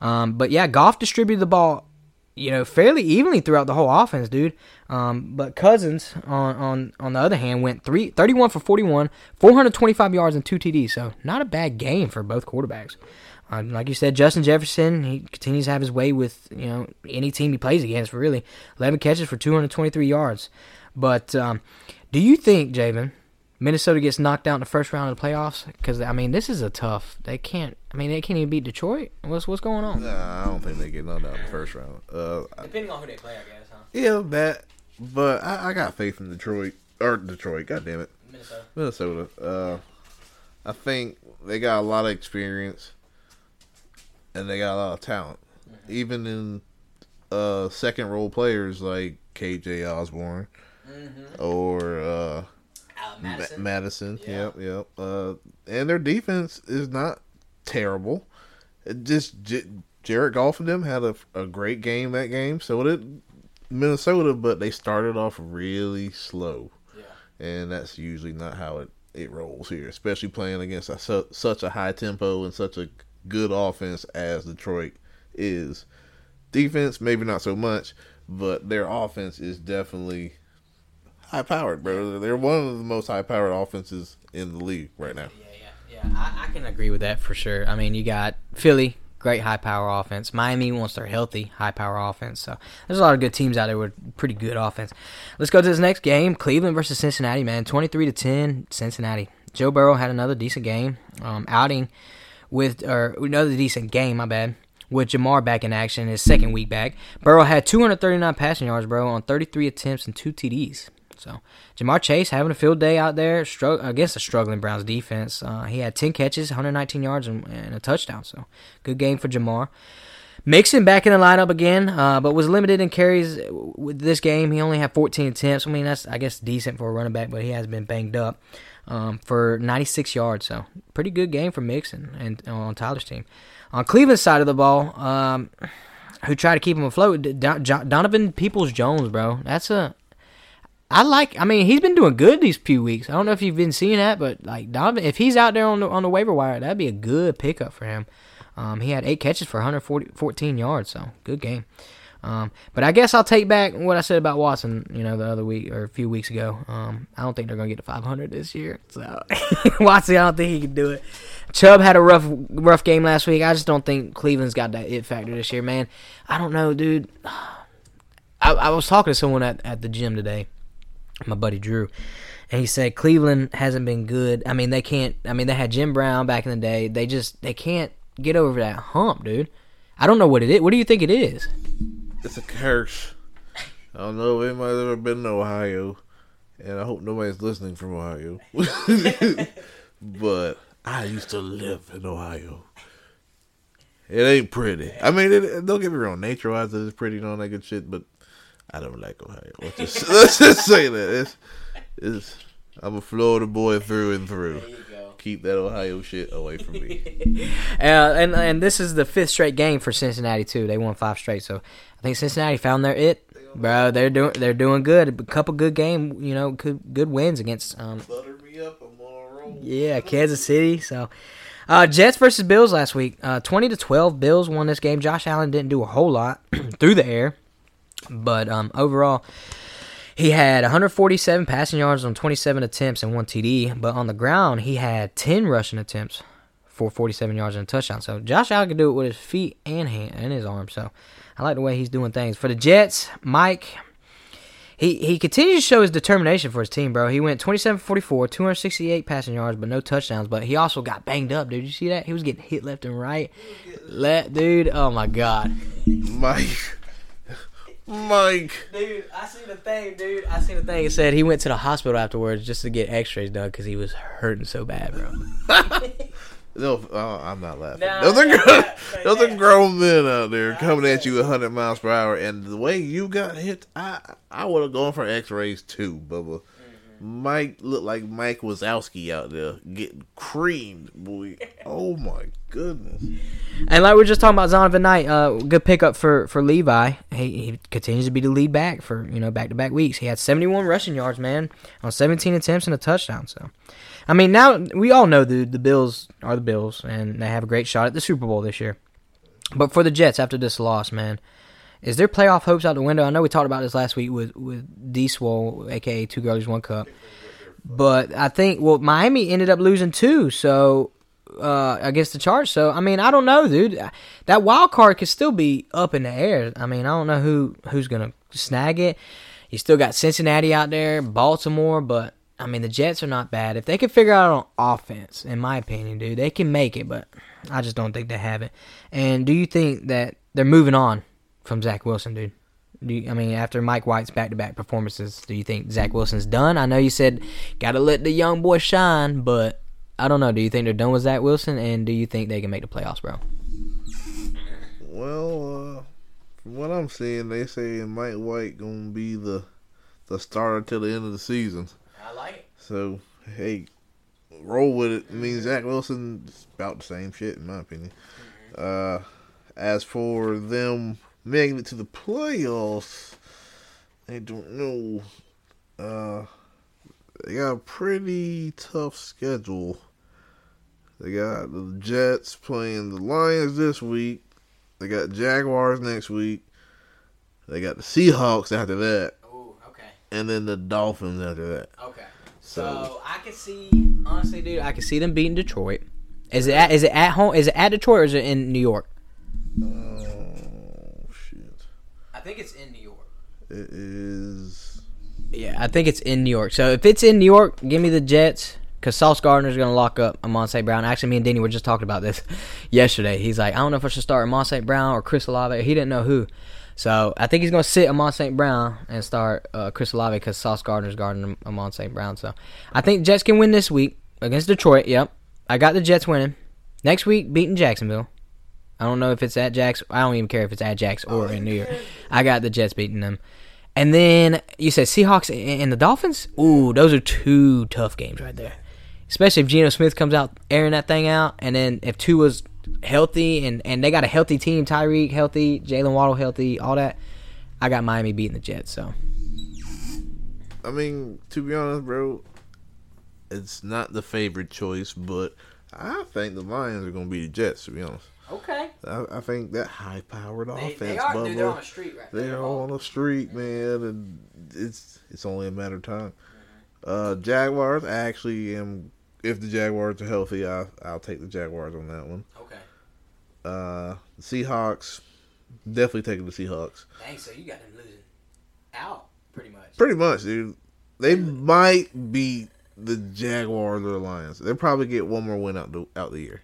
Um, but yeah, Goff distributed the ball you know, fairly evenly throughout the whole offense, dude. Um, but Cousins, on, on on the other hand, went three, 31 for 41, 425 yards and two TDs. So not a bad game for both quarterbacks. Uh, like you said, Justin Jefferson, he continues to have his way with you know any team he plays against. Really, 11 catches for 223 yards. But um, do you think, Javin, Minnesota gets knocked out in the first round of the playoffs? Because I mean, this is a tough. They can't. I mean, they can't even beat Detroit. What's what's going on? Nah, I don't think they get knocked out in the first round. Uh, Depending on who they play, I guess, huh? yeah, that. But I, I got faith in Detroit or Detroit. God damn it, Minnesota. Minnesota. Uh, I think they got a lot of experience, and they got a lot of talent. Even in uh, second role players like KJ Osborn or uh, Ma- Madison. Yeah. Yep, yep. Uh, and their defense is not terrible. It just J- Jared Goff and them had a, a great game that game. So did Minnesota, but they started off really slow, Yeah. and that's usually not how it it rolls here. Especially playing against a, su- such a high tempo and such a good offense as Detroit is. Defense, maybe not so much, but their offense is definitely high powered, bro. They're one of the most high powered offenses in the league right now. Yeah, yeah, yeah. I, I can agree with that for sure. I mean, you got Philly great high power offense. Miami wants their healthy high power offense. So there's a lot of good teams out there with pretty good offense. Let's go to this next game: Cleveland versus Cincinnati. Man, 23 to 10, Cincinnati. Joe Burrow had another decent game, um, outing with or another decent game. My bad. With Ja'Marr back in action, his second week back, Burrow had 239 passing yards, bro, on 33 attempts and two TDs. So Ja'Marr Chase having a field day out there strugg- against a struggling Browns defense. Uh, he had 10 catches, 119 yards, and, and, a touchdown. So good game for Ja'Marr. Mixon back in the lineup again, uh, but was limited in carries with this game. He only had 14 attempts. I mean, that's I guess decent for a running back, but he has been banged up um, for 96 yards. So pretty good game for Mixon and uh, on Tyler's team. On Cleveland's side of the ball, um, who tried to keep him afloat, Donovan Peoples Jones, bro. That's a I like. I mean, he's been doing good these few weeks. I don't know if you've been seeing that, but like Donovan, if he's out there on the on the waiver wire, that'd be a good pickup for him. Um, he had eight catches for 114 yards, so good game. Um, but I guess I'll take back what I said about Watson, you know, the other week or a few weeks ago. Um, I don't think they're gonna get to 500 this year. So Watson, I don't think he can do it. Chubb had a rough, rough game last week. I just don't think Cleveland's got that it factor this year, man. I don't know, dude. I, I was talking to someone at, at the gym today, my buddy Drew, and he said Cleveland hasn't been good. I mean, they can't. I mean, they had Jim Brown back in the day. They just they can't get over that hump, dude. I don't know what it is. What do you think it is? It's a curse. I don't know if anybody's ever been to Ohio, and I hope nobody's listening from Ohio. but I used to live in Ohio. It ain't pretty. I mean, it, don't get me wrong. Nature wise, it's pretty and all that good shit, but I don't like Ohio. Let's just, let's just say that. It's, it's, I'm a Florida boy through and through. Keep that Ohio shit away from me. uh, and and this is the fifth straight game for Cincinnati too. They won five straight, so I think Cincinnati found their it, bro. They're doing they're doing good. A couple good game, you know, good good wins against um, Butter me up, I'm on a roll. yeah, Kansas City. So, uh, Jets versus Bills last week, uh, twenty to twelve. Bills won this game. Josh Allen didn't do a whole lot through the air, but um, overall, he had 147 passing yards on 27 attempts and one TD. But on the ground, he had 10 rushing attempts for 47 yards and a touchdown. So Josh Allen can do it with his feet and hand and his arm. So I like the way he's doing things for the Jets. Mike. He, he continues to show his determination for his team, bro. He went 27 44, 268 passing yards, but no touchdowns. But he also got banged up, dude. You see that? He was getting hit left and right. Let, dude, oh my God. Mike. Mike. Dude, I seen the thing, dude. I seen the thing. It said he went to the hospital afterwards just to get X-rays done because he was hurting so bad, bro. No, oh, I'm not laughing. Nah, those are grown, yeah, those are grown men out there coming at you 100 miles per hour, and the way you got hit, I I would have gone for X-rays too, Bubba. Mike looked like Mike Wazowski out there getting creamed, boy. Oh my goodness. And like we were just talking about Zonovan Knight, uh, good pickup for for Levi. He, he continues to be the lead back for you know back to back weeks. He had 71 rushing yards, man, on 17 attempts and a touchdown. So, I mean, now we all know the the Bills are the Bills, and they have a great shot at the Super Bowl this year. But for the Jets, after this loss, man, is their playoff hopes out the window? I know we talked about this last week with with D Swole, aka Two Girls One Cup. But I think well, Miami ended up losing two, so uh, against the Chargers. So I mean, I don't know, dude. That wild card could still be up in the air. I mean, I don't know who who's gonna snag it. You still got Cincinnati out there, Baltimore, but I mean, the Jets are not bad. If they can figure out on offense, in my opinion, dude, they can make it. But I just don't think they have it. And do you think that they're moving on from Zach Wilson, dude? Do you, I mean, after Mike White's back-to-back performances, do you think Zach Wilson's done? I know you said got to let the young boy shine, but I don't know. Do you think they're done with Zach Wilson, and do you think they can make the playoffs, bro? Well, uh, from what I'm seeing, they say Mike White gonna be the the starter till the end of the season. I like it. So hey, roll with it. I mean, Zach Wilson is about the same shit in my opinion. Uh, as for them making it to the playoffs, I don't know. Uh, they got a pretty tough schedule. They got the Jets playing the Lions this week. They got Jaguars next week. They got the Seahawks after that, Oh, okay, and then the Dolphins after that. okay. So- So I can see, honestly, dude, I can see them beating Detroit. Is it at, is it at home? Is it at Detroit or is it in New York? Think it's in New York. It is. Yeah, I think it's in New York. So if it's in New York, give me the Jets. Because Sauce Gardner's going to lock up Amon St. Brown. Actually, me and Denny were just talking about this yesterday. He's like, I don't know if I should start Amon St. Brown or Chris Olave. He didn't know who. So I think he's going to sit Amon St. Brown and start uh, Chris Olave because Sauce Gardner's guarding Amon St. Brown. So I think Jets can win this week against Detroit. Yep. I got the Jets winning. Next week, beating Jacksonville. I don't know if it's at Jax. I don't even care if it's at Jax or in New York. I got the Jets beating them. And then you said Seahawks and the Dolphins. Ooh, those are two tough games right there. Especially if Geno Smith comes out airing that thing out, and then if Tua's healthy and and they got a healthy team, Tyreek healthy, Jaylen Waddle healthy, all that. I got Miami beating the Jets. So I mean, to be honest, bro, it's not the favorite choice, but I think the Lions are going to be the Jets. To be honest, okay, I, I think that high-powered they, offense, they are. Bubba, Dude, they're on a street right They there. are on the street, man, and it's it's only a matter of time. Uh, Jaguars, I actually am. If the Jaguars are healthy, I I'll take the Jaguars on that one. Okay. Uh, Seahawks, definitely taking the Seahawks. Dang, so you got them losing out pretty much. Pretty much, dude. They might beat the Jaguars or the Lions. They'll probably get one more win out the out the year,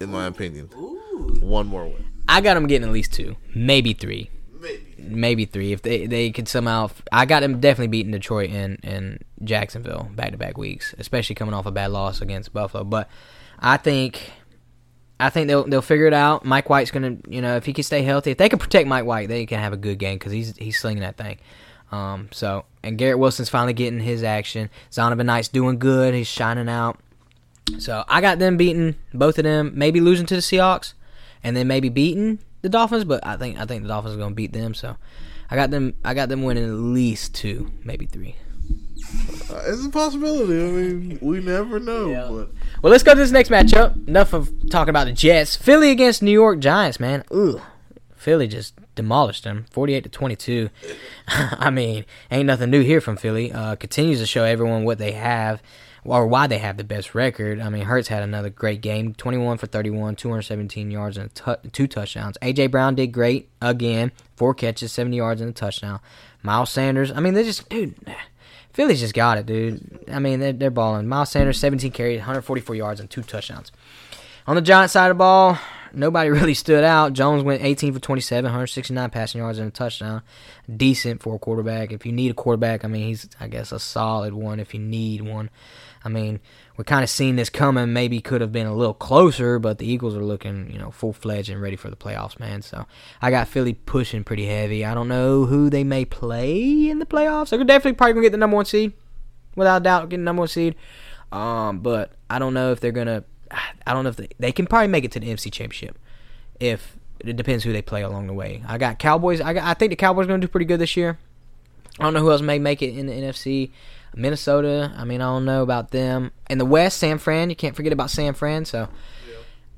in my opinion. Ooh. One more win. I got them getting at least two, maybe three. Maybe. maybe three if they they could somehow. I got them definitely beating Detroit and and Jacksonville back to back weeks, especially coming off a bad loss against Buffalo. But I think. I think they'll they'll figure it out. Mike White's gonna, you know, if he can stay healthy, if they can protect Mike White, they can have a good game because he's he's slinging that thing. Um, so and Garrett Wilson's finally getting his action. Zonovan Knight's doing good. He's shining out. So I got them beating both of them. Maybe losing to the Seahawks, and then maybe beating the Dolphins. But I think I think the Dolphins are going to beat them. So I got them. I got them winning at least two, maybe three. Uh, it's a possibility. I mean, we never know. Yeah. But Well, let's go to this next matchup. Enough of talking about the Jets. Philly against New York Giants, man. Ooh, Philly just demolished them, forty-eight to twenty-two. I mean, ain't nothing new here from Philly. Uh, continues to show everyone what they have or why they have the best record. I mean, Hurts had another great game, twenty-one for thirty-one, two hundred seventeen yards and tu- two touchdowns. AJ Brown did great again, four catches, seventy yards and a touchdown. Miles Sanders, I mean, they just dude. Philly's just got it, dude. I mean, they're, they're balling. Miles Sanders, 17 carries, 144 yards, and two touchdowns. On the Giants side of the ball, nobody really stood out. Jones went 18 for 27, 169 passing yards, and a touchdown. Decent for a quarterback. If you need a quarterback, I mean, he's, I guess, a solid one if you need one. I mean, we kind of seen this coming. Maybe could have been a little closer, but the Eagles are looking, you know, full fledged and ready for the playoffs, man. So I got Philly pushing pretty heavy. I don't know who they may play in the playoffs. They're definitely probably gonna get the number one seed, without doubt, getting number one seed. Um, but I don't know if they're gonna. I don't know if they they can probably make it to the NFC Championship. If it depends who they play along the way. I got Cowboys. I got. I think the Cowboys are gonna do pretty good this year. I don't know who else may make it in the NFC. Minnesota. I mean, I don't know about them. In the West, San Fran. You can't forget about San Fran. So,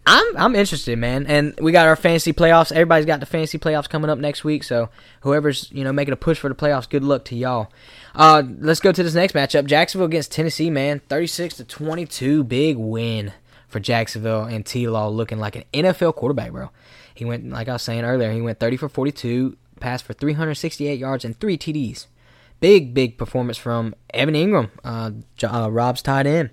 I'm I'm interested, man. And we got our fantasy playoffs. Everybody's got the fantasy playoffs coming up next week. So, whoever's you know making a push for the playoffs, good luck to y'all. Uh, let's go to this next matchup. Jacksonville against Tennessee, man. 36 to 22, big win for Jacksonville and T. Law looking like an NFL quarterback, bro. He went like I was saying earlier. He went 30 for 42, passed for 368 yards and three TDs big, big performance from Evan Engram, uh, uh, Rob's tight end.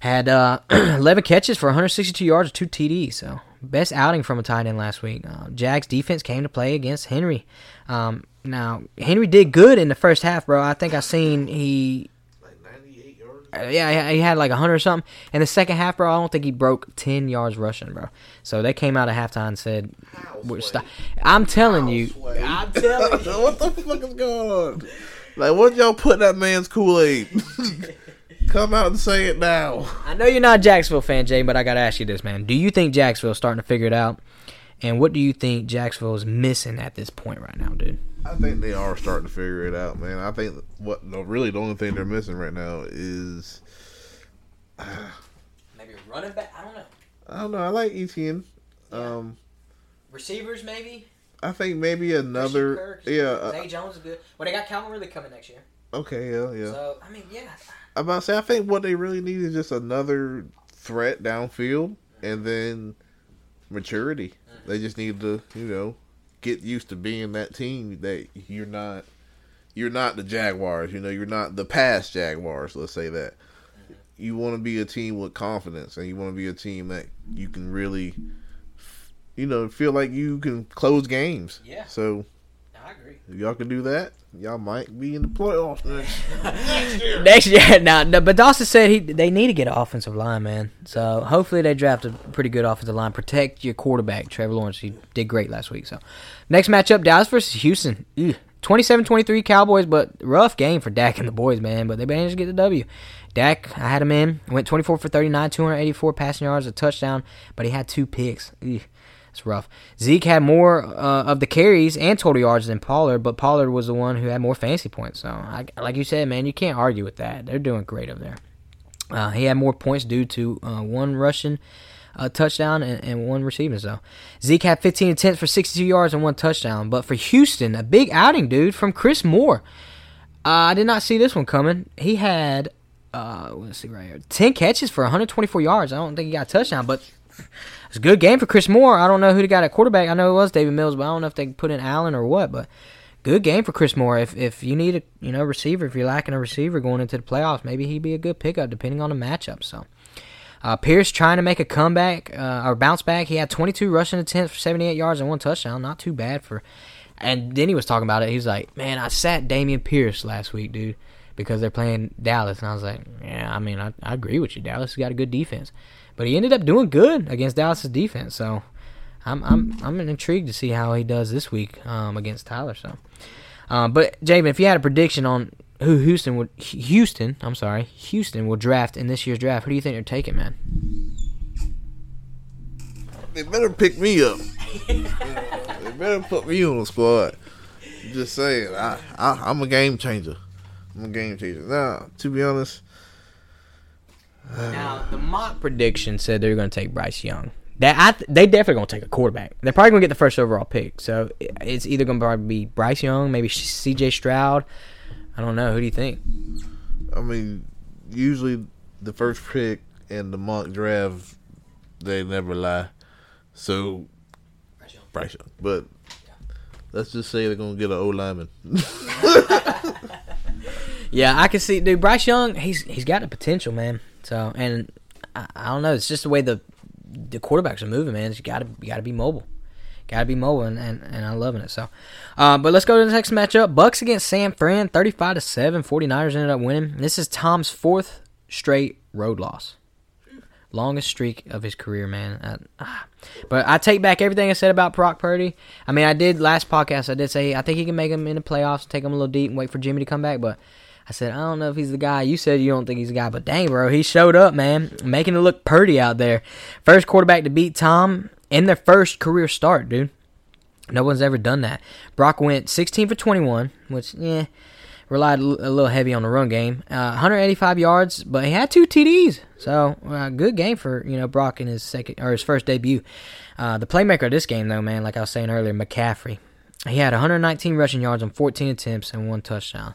Had uh, 11 catches for 162 yards, two TDs. So best outing from a tight end last week. Uh, Jags defense came to play against Henry. Um, now Henry did good in the first half, bro. I think I seen he. like 98 yards. uh, Uh, yeah, he had like 100 or something. In the second half, bro, I don't think he broke 10 yards rushing, bro. So they came out at halftime and said, We're stop. I'm telling you. I'm telling you. what the fuck is going on? Like, what y'all put that man's Kool Aid? Come out and say it now. I know you're not a Jacksonville fan, Jay, but I gotta ask you this, man. Do you think Jacksonville's starting to figure it out? And what do you think Jacksonville is missing at this point right now, dude? I think they are starting to figure it out, man. I think what really the only thing they're missing right now is Maybe running back. I don't know. I don't know. I like Etienne. Um, Receivers, maybe. I think maybe another. Yeah. Uh, Zay Jones is good. Well, they got Calvin Ridley coming next year. okay. Yeah. Yeah. So I mean, yeah. I'm about to say. I think what they really need is just another threat downfield, and then maturity. They just need to, you know, get used to being that team that you're not you're not the Jaguars, you know, you're not the past Jaguars, let's say that. You want to be a team with confidence and you want to be a team that you can really you know, feel like you can close games. Yeah. So I agree. if y'all can do that, y'all might be in the playoffs next. Next year, now, no, but Dawson said he they need to get an offensive line, man. So hopefully they draft a pretty good offensive line. Protect your quarterback, Trevor Lawrence. He did great last week. So next matchup, Dallas versus Houston. Ugh. 27-23 Cowboys, but rough game for Dak and the boys, man. But they managed to get the W. Dak, I had him in. Went 24 for 39, 284 passing yards, a touchdown, but he had two picks. Ugh. It's rough. Zeke had more uh, of the carries and total yards than Pollard, but Pollard was the one who had more fantasy points. So, I, like you said, man, you can't argue with that. They're doing great over there. Uh, he had more points due to uh, one rushing uh, touchdown and, and one receiving. So Zeke had 15 attempts for 62 yards and one touchdown. But for Houston, a big outing, dude, from Chris Moore. Uh, I did not see this one coming. He had, uh, let's see right here, 10 catches for 124 yards. I don't think he got a touchdown, but it's a good game for Chris Moore. I don't know who got at quarterback. I know it was Davis Mills, but I don't know if they put in Allen or what. But good game for Chris Moore. If if you need a you know receiver, if you're lacking a receiver going into the playoffs, maybe he'd be a good pickup depending on the matchup. So. Uh, Pierce trying to make a comeback uh, or bounce back. He had 22 rushing attempts for 78 yards and one touchdown. Not too bad for. And then he was talking about it. He was like, "Man, I sat Dameon Pierce last week, dude, because they're playing Dallas." And I was like, "Yeah, I mean, I, I agree with you. Dallas has got a good defense." But he ended up doing good against Dallas's defense. So I'm I'm I'm intrigued to see how he does this week um, against Tyler. So, um, but Javin, if you had a prediction on who Houston would Houston, I'm sorry, Houston will draft in this year's draft, who do you think they're taking, man? they better pick me up. they better put me on the squad. Just saying, I, I I'm a game changer. I'm a game changer. Now, to be honest, Now the mock prediction said they were going to take Bryce Young. That I th- they definitely going to take a quarterback. They're probably going to get the first overall pick. So it's either going to probably be Bryce Young, maybe C.J. Stroud. I don't know. Who do you think? I mean, usually the first pick in the mock draft, they never lie. So, Bryce Young. But let's just say they're gonna get an O lineman. Yeah, I can see, dude. Bryce Young, he's he's got the potential, man. So, and I, I don't know. It's just the way the the quarterbacks are moving, man. You got to you got to be mobile. Got to be mobile, and, and, and I'm loving it. So, uh, but let's go to the next matchup. Bucks against San Fran, 35 to seven. 49ers ended up winning. This is Tom's fourth straight road loss. Longest streak of his career, man. Uh, ah. But I take back everything I said about Brock Purdy. I mean, I did last podcast. I did say I think he can make him in the playoffs, take him a little deep, and wait for Jimmy to come back. But I said I don't know if he's the guy. You said you don't think he's the guy, but dang, bro, he showed up, man, making it look Purdy out there. First quarterback to beat Tom in their first career start, dude. No one's ever done that. Brock went 16 for 21, which, yeah, relied a little heavy on the run game. Uh, 185 yards, but he had two TDs. So, uh, good game for, you know, Brock in his second or his first debut. Uh, the playmaker of this game, though, man, like I was saying earlier, McCaffrey. He had 119 rushing yards on 14 attempts and one touchdown.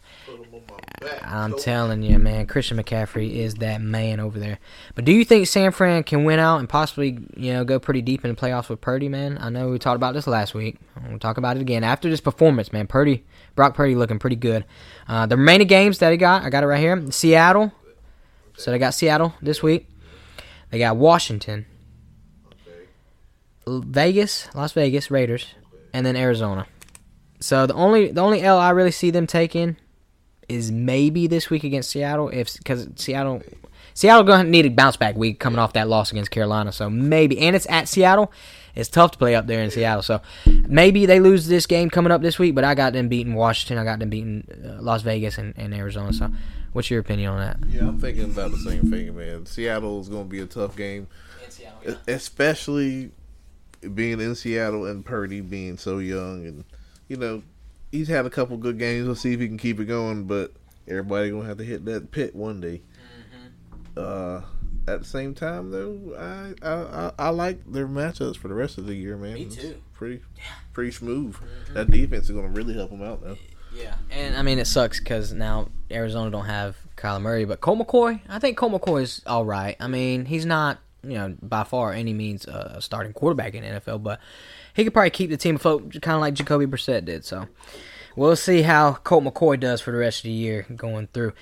I'm telling you, man, Christian McCaffrey is that man over there. But do you think San Fran can win out and possibly, you know, go pretty deep in the playoffs with Purdy, man? I know we talked about this last week. We'll talk about it again after this performance, man. Purdy, Brock Purdy, looking pretty good. Uh, the remaining games that he got, I got it right here. Seattle. So they got Seattle this week. They got Washington, Vegas, Las Vegas Raiders, and then Arizona. So the only the only L I really see them taking is maybe this week against Seattle, if because Seattle Seattle gonna need a bounce back week coming off that loss against Carolina. So maybe, and it's at Seattle. It's tough to play up there in Seattle. So maybe they lose this game coming up this week. But I got them beating Washington. I got them beating uh, Las Vegas and, and Arizona. So what's your opinion on that? Yeah, I'm thinking about the same thing, man. Seattle is going to be a tough game, e- especially being in Seattle and Purdy being so young, and you know he's had a couple good games. We'll see if he can keep it going, but everybody gonna have to hit that pit one day. Uh, at the same time, though, I, I I I like their matchups for the rest of the year, man. Me It's too. Pretty pretty smooth. That defense is gonna really help them out, though. Yeah, and I mean it sucks because now Arizona don't have Kyler Murray, but Colt McCoy, I think Colt McCoy is all right. I mean he's not you know, by far any means uh, a starting quarterback in the NFL, but he could probably keep the team afloat, kind of like Jacoby Brissett did. So we'll see how Colt McCoy does for the rest of the year going through.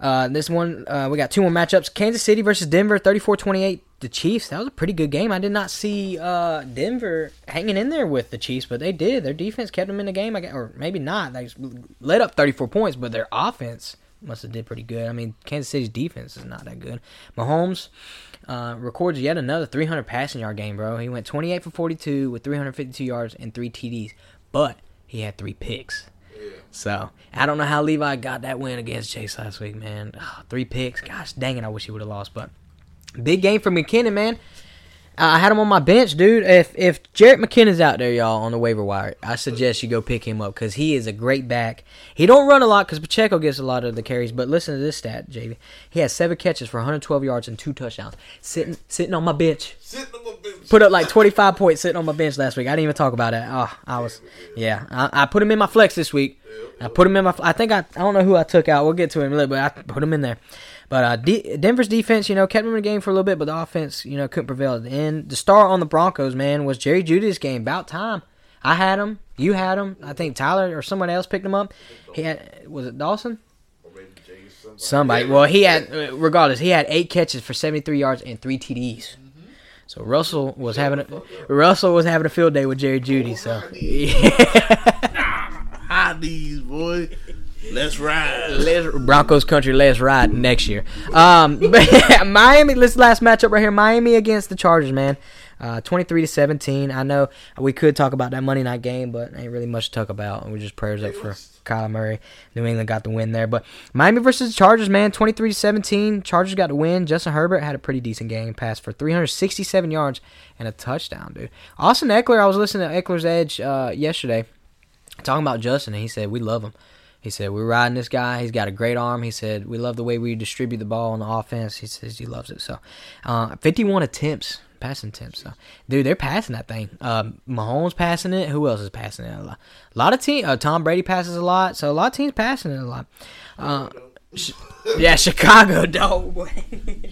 Uh, this one, uh, we got two more matchups. Kansas City versus Denver, 34-28. The Chiefs, that was a pretty good game. I did not see uh, Denver hanging in there with the Chiefs, but they did. Their defense kept them in the game, guess, or maybe not. They led up 34 points, but their offense must have did pretty good. I mean, Kansas City's defense is not that good. Mahomes uh, records yet another 300 passing yard game, bro. He went 28 for 42 with 352 yards and three TDs, but he had three picks. So I don't know how Levi got that win against Chase last week, man. Three picks. Gosh dang it, I wish he would have lost. But big game for McKinnon, man. I had him on my bench, dude. If if Jerick McKinnon's out there, y'all, on the waiver wire, I suggest you go pick him up because he is a great back. He don't run a lot because Pacheco gets a lot of the carries. But listen to this stat, JV. He has seven catches for 112 yards and two touchdowns. Sitting sitting on my bench. Sitting on my bench. Put up like 25 points sitting on my bench last week. I didn't even talk about it. Oh, ah, I was, yeah. I, I put him in my flex this week. I put him in my. I think I. I don't know who I took out. We'll get to him little, but I put him in there. But uh, D- Denver's defense, you know, kept them in the game for a little bit, but the offense, you know, couldn't prevail at the end. The star on the Broncos, man, was Jerry Jeudy's game. About time. I had him. You had him. I think Tyler or someone else picked him up. He had. Was it Dawson? Somebody. Well, he had. uh, Regardless, he had eight catches for 73 yards and three TDs. So Russell was having a Russell was having a field day with Jerry Judy. So High D's, boy. Let's ride. Let's, Broncos country, let's ride next year. Um, but Miami. This last matchup right here, Miami against the Chargers, man. Uh, 23 to 17. I know we could talk about that Monday night game, but ain't really much to talk about. We just prayers up for Kyler Murray. New England got the win there, but Miami versus the Chargers, man, 23 to 17. Chargers got the win. Justin Herbert had a pretty decent game, passed for 367 yards and a touchdown, dude. Austin Ekeler, I was listening to Ekeler's Edge uh, yesterday, talking about Justin, and he said we love him. He said, We're riding this guy. He's got a great arm. He said, We love the way we distribute the ball on the offense. He says he loves it. So, uh, 51 attempts, passing attempts. So, dude, they're passing that thing. Um, Mahomes passing it. Who else is passing it a lot? A lot of teams. Uh, Tom Brady passes a lot. So, a lot of teams passing it a lot. Uh, sh- yeah, Chicago, dog. boy.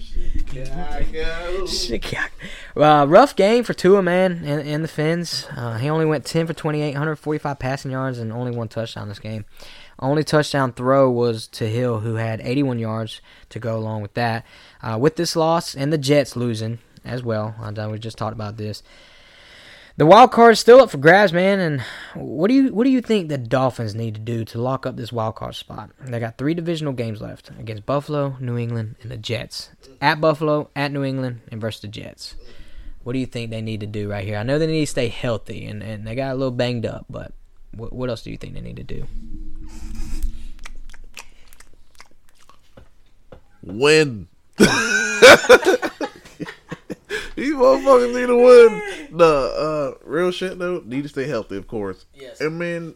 Chicago. Uh, rough game for Tua, man, and, and the Fins. Uh, he only went 10 for 28, 145 passing yards, and only one touchdown this game. Only touchdown throw was to Hill, who had 81 yards to go along with that. Uh, with this loss and the Jets losing as well, know we just talked about this. The wild card is still up for grabs, man. And what do you what do you think the Dolphins need to do to lock up this wild card spot? They got three divisional games left against Buffalo, New England, and the Jets. At Buffalo, at New England, and versus the Jets. What do you think they need to do right here? I know they need to stay healthy, and, and they got a little banged up, but what, what else do you think they need to do? Win. These motherfuckers need to win. The uh, real shit though, need to stay healthy, of course. Yes. And man,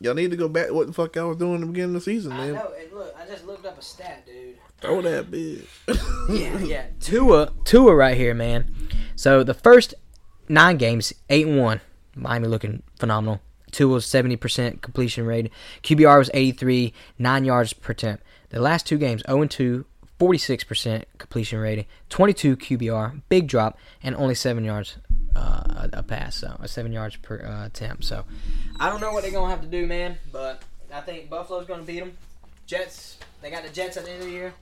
y'all need to go back. to What the fuck y'all was doing in the beginning of the season, man? and look, I just looked up a stat, dude. Throw that bitch. yeah, yeah. Tua, Tua right here, man. So the first nine games, eight and one. Miami looking phenomenal. Tua was seventy percent completion rate. QBR was eighty three, nine yards per attempt. The last two games, zero and two. 46% completion rating, 22 QBR, big drop, and only seven yards uh, a, a pass, so uh, seven yards per uh, attempt. So I don't know what they're gonna have to do, man, but I think Buffalo's gonna beat them. Jets, they got the Jets at the end of the year,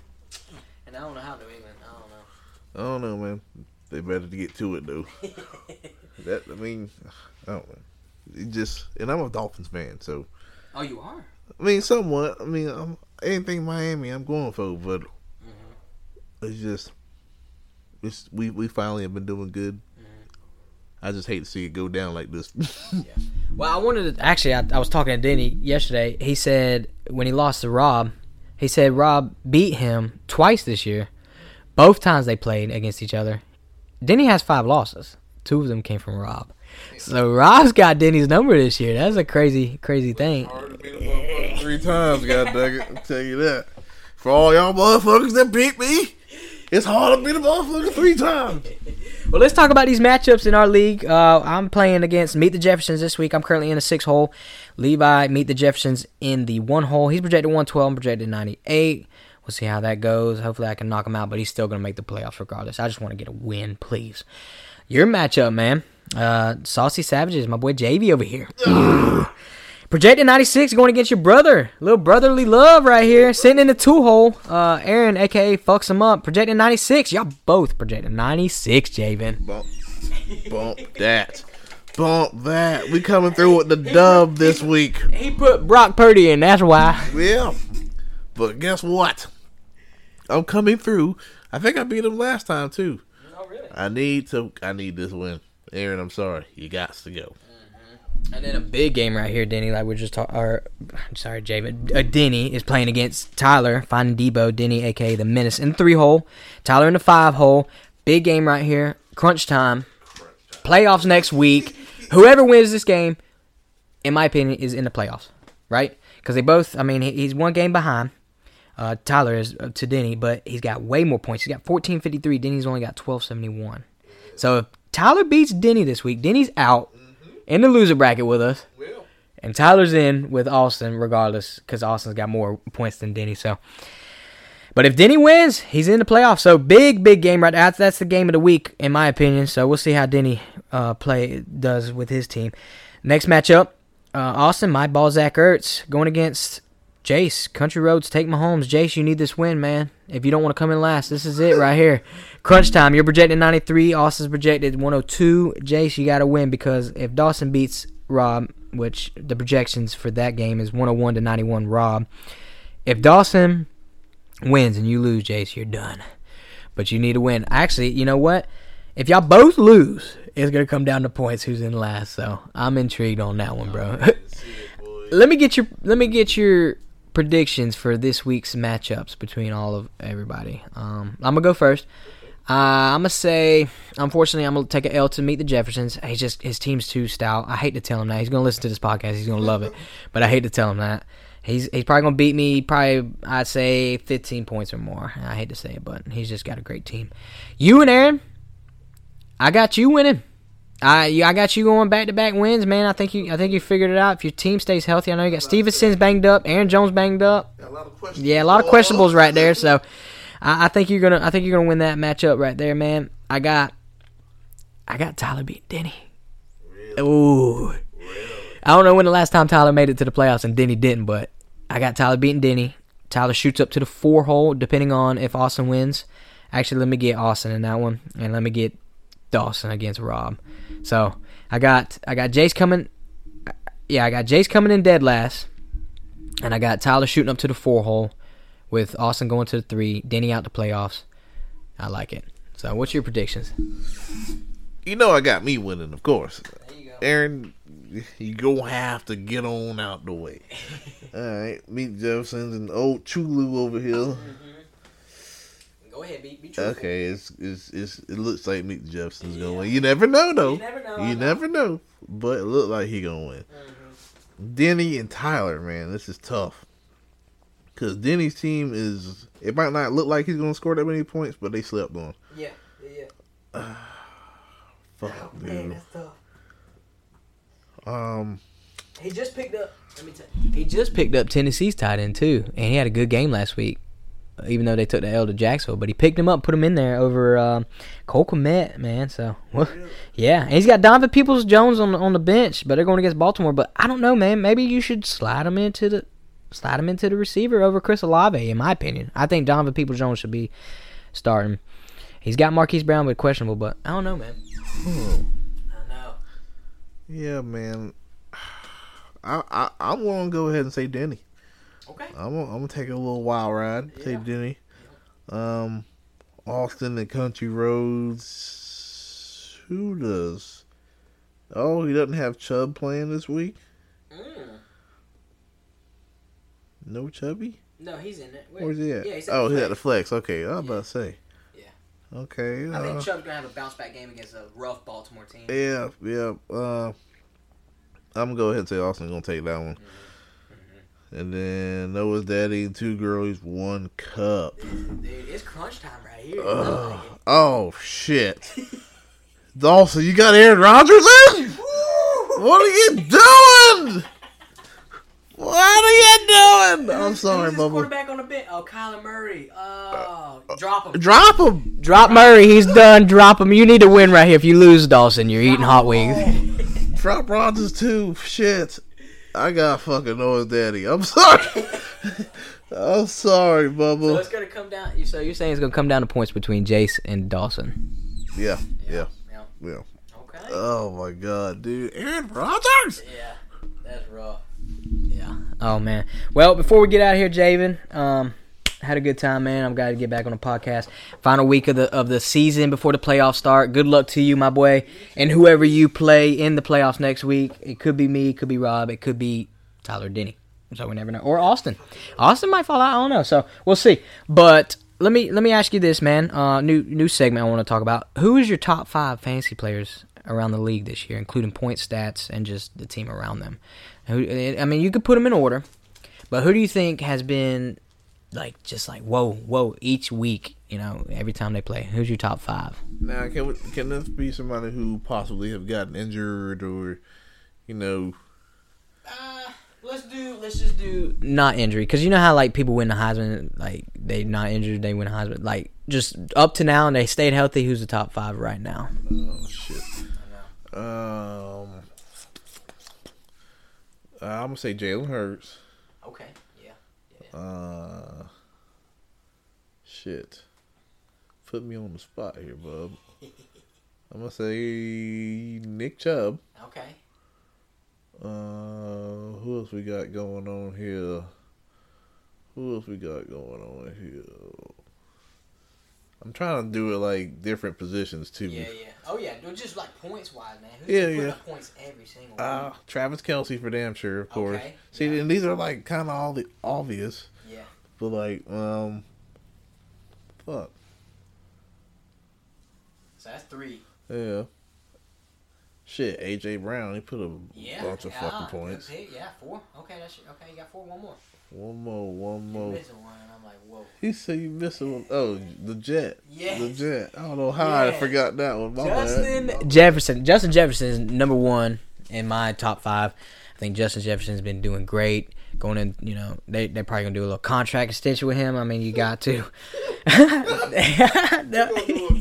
and I don't know how New England. I don't know. I don't know, man. They better get to it though. that I mean, I don't know. It just and I'm a Dolphins fan, so Oh, you are. I mean, somewhat. I mean, I'm, anything Miami, I'm going for, but it's just it's we we finally have been doing good. Mm-hmm. I just hate to see it go down like this. Well, I wanted to actually. I, I was talking to Denny yesterday. He said when he lost to Rob, he said Rob beat him twice this year. Both times they played against each other. Denny has five losses. Two of them came from Rob. So Rob's got Denny's number this year. That's a crazy, crazy thing. Three times, god dang it! I'll tell you that. For all y'all motherfuckers that beat me, it's hard to beat a motherfucker three times. Well, let's talk about these matchups in our league. Uh, I'm playing against Meet the Jeffersons this week. I'm currently in a six hole. Levi Meet the Jeffersons in the one hole. He's projected 112. I'm projected 98. We'll see how that goes. Hopefully, I can knock him out, but he's still going to make the playoffs regardless. I just want to get a win, please. Your matchup, man. Uh, Saucy Savages, my boy JV over here. Projected 96 going against your brother. Little brotherly love right here. Sitting in the two hole. Uh, Aaron, aka fucks him up. Projected 96. Y'all both projected 96, Javin. Bump, bump that. Bump that. We coming through with the dub this week. He put Brock Purdy in, that's why. Yeah. But guess what? I'm coming through. I think I beat him last time too. Oh really? I need to I need this win. Aaron, I'm sorry. You got to go. And then a big game right here, Denny. Like we're just talking. Or I'm sorry, Javin. Uh, Denny is playing against Tyler, finding Deebo. Denny, aka the Menace, in the three hole. Tyler in the five hole. Big game right here. Crunch time. Playoffs next week. Whoever wins this game, in my opinion, is in the playoffs. Right? Because they both. I mean, he's one game behind. Uh, Tyler is uh, to Denny, but he's got way more points. He's got 1453. Denny's only got 1271. So if Tyler beats Denny this week, Denny's out in the loser bracket with us. And Tyler's in with Austin, regardless, because Austin's got more points than Denny. So, but if Denny wins, he's in the playoffs. So big, big game right. That's that's the game of the week, in my opinion. So we'll see how Denny uh, play does with his team. Next matchup, uh, Austin, my ball, Zach Ertz going against Jace. Country Roads, take Mahomes. Jace, you need this win, man. If you don't want to come in last, this is it right here. Crunch time. You're projected 93. Austin's projected 102. Jace, you got to win because if Dawson beats Rob, which the projections for that game is 101 to 91 Rob, if Dawson wins and you lose, Jace, you're done. But you need to win. Actually, you know what? If y'all both lose, it's gonna come down to points who's in last. So I'm intrigued on that one, bro. let me get your let me get your predictions for this week's matchups between all of everybody. Um, I'm gonna go first. Uh, I'm gonna say, unfortunately, I'm gonna take an L to meet the Jeffersons. He's just his team's too stout. I hate to tell him that. He's gonna listen to this podcast. He's gonna love it, but I hate to tell him that. He's he's probably gonna beat me. Probably I'd say 15 points or more. I hate to say it, but he's just got a great team. You and Aaron, I got you winning. I I got you going back to back wins, man. I think you I think you figured it out. If your team stays healthy, I know you got Stevenson's banged up, Aaron Jones banged up. Yeah, a lot of questionables right there. So I, I think you're gonna I think you're gonna win that matchup right there, man. I got I got Tyler beat Denny. Ooh. I don't know when the last time Tyler made it to the playoffs and Denny didn't, but I got Tyler beating Denny. Tyler shoots up to the four hole, depending on if Austin wins. Actually, let me get Austin in that one, and let me get Dawson against Rob. So I got I got Jace coming. Yeah, I got Jace coming in dead last, and I got Tyler shooting up to the four hole, with Austin going to the three, Denny out the playoffs. I like it. So, what's your predictions? You know I got me winning, of course. Aaron, you gonna have to get on out the way. All right, meet Jeffersons and old Chulu over here. Mm-hmm. Go ahead, be, be Okay, it's, it's it's it looks like meet the Jeffersons gonna win. You never know though. You never know, You know. never know. But it looked like he gonna win. Denny and Tyler, man, this is tough. Cause Denny's team is it might not look like he's gonna score that many points, but they slept on. Yeah, yeah. Fuck, dude. tough. Um, He just picked up. Let me tell you. He just picked up Tennessee's tight end too, and he had a good game last week. Even though they took the L to Jacksonville, but he picked him up, put him in there over um, Cole Kmet, man. So, well, yeah, and he's got Donovan Peoples Jones on the, on the bench, but they're going against Baltimore. But I don't know, man. Maybe you should slide him into the slide him into the receiver over Chris Olave. In my opinion, I think Donovan Peoples Jones should be starting. He's got Marquise Brown, but questionable. But I don't know, man. I know. yeah, man. I I I'm gonna go ahead and say Denny. Okay. I'm gonna, I'm gonna take a little wild ride. Yeah. Denny. Um, Austin and Country Roads. Who does? Oh, he doesn't have Chubb playing this week. No Chubby. No, he's in it. Where's he at? Yeah, he's oh, he's at the flex. Okay, I was about to say. Yeah. Okay. I think uh, Chubb's gonna have a bounce back game against a rough Baltimore team. yeah, yeah. Uh, I'm gonna go ahead and say Austin gonna take that one. Mm-hmm. And then Noah's daddy and two girlies, one cup. Dude, it's crunch time right here. Ugh. Oh shit. Dawson, you got Aaron Rodgers in? What are you doing? What are you doing? I'm sorry, Bubba. Quarterback on the bench. Oh, Kyler Murray. Oh, drop him. Drop him. Drop Murray. He's done. Drop him. You need to win right here. If you lose, Dawson, you're eating hot wings. Oh. Drop Rodgers too. Shit. I got fucking Noah's daddy. I'm sorry. I'm sorry, So it's gonna come down. So you're saying it's gonna come down to points between Jace and Dawson? Yeah, yeah, Yeah. yeah. Okay. Oh my god, dude. Aaron Rodgers. Yeah, that's rough. Yeah. Oh man. Well, before we get out of here, Javin, um, had a good time, man. I'm glad to get back on the podcast. Final week of the of the season before the playoffs start. Good luck to you, my boy, and whoever you play in the playoffs next week. It could be me, it could be Rob, it could be Tyler Denny. So we never know, or Austin. Austin might fall out. I don't know. So we'll see. But let me let me ask you this, man. Uh, new new segment I want to talk about. Who is your top five fantasy players around the league this year, including point stats and just the team around them? Who, I mean, you could put them in order, but who do you think has been like just like whoa, whoa each week? You know, every time they play, who's your top five? Now, can we, can this be somebody who possibly have gotten injured or, you know, Uh, let's do. Let's just do not injury because you know how like people win the Heisman, like they not injured, they win the Heisman. Like just up to now and they stayed healthy. Who's the top five right now? oh shit. Um, I'm gonna say Jalen Hurts. Uh, shit. Put me on the spot here, bub. I'm gonna say Nick Chubb. Okay. Uh, who else we got going on here? Who else we got going on here? I'm trying to do it like different positions too. Yeah, yeah. Oh yeah, just like points wise, man. Who's Yeah, putting yeah. up points every single Uh, Travis Kelce for damn sure, of course. Okay, See, yeah. and these are like kind of all the obvious. Yeah. but like, um, fuck, So that's three. yeah. Shit, AJ Brown, he put a Yeah. bunch of yeah, fucking points. Yeah, four. Okay, that's okay. You got four. One more. One more, one more. missing one, like. He said you missed one. Oh, the Jet. Yes. The Jet. I don't know how I forgot that one. My bad. Justin Jefferson. Justin Jefferson is number one in my top five. I think Justin Jefferson's been doing great. Going in, you know, they they're probably gonna do a little contract extension with him. I mean, you got to.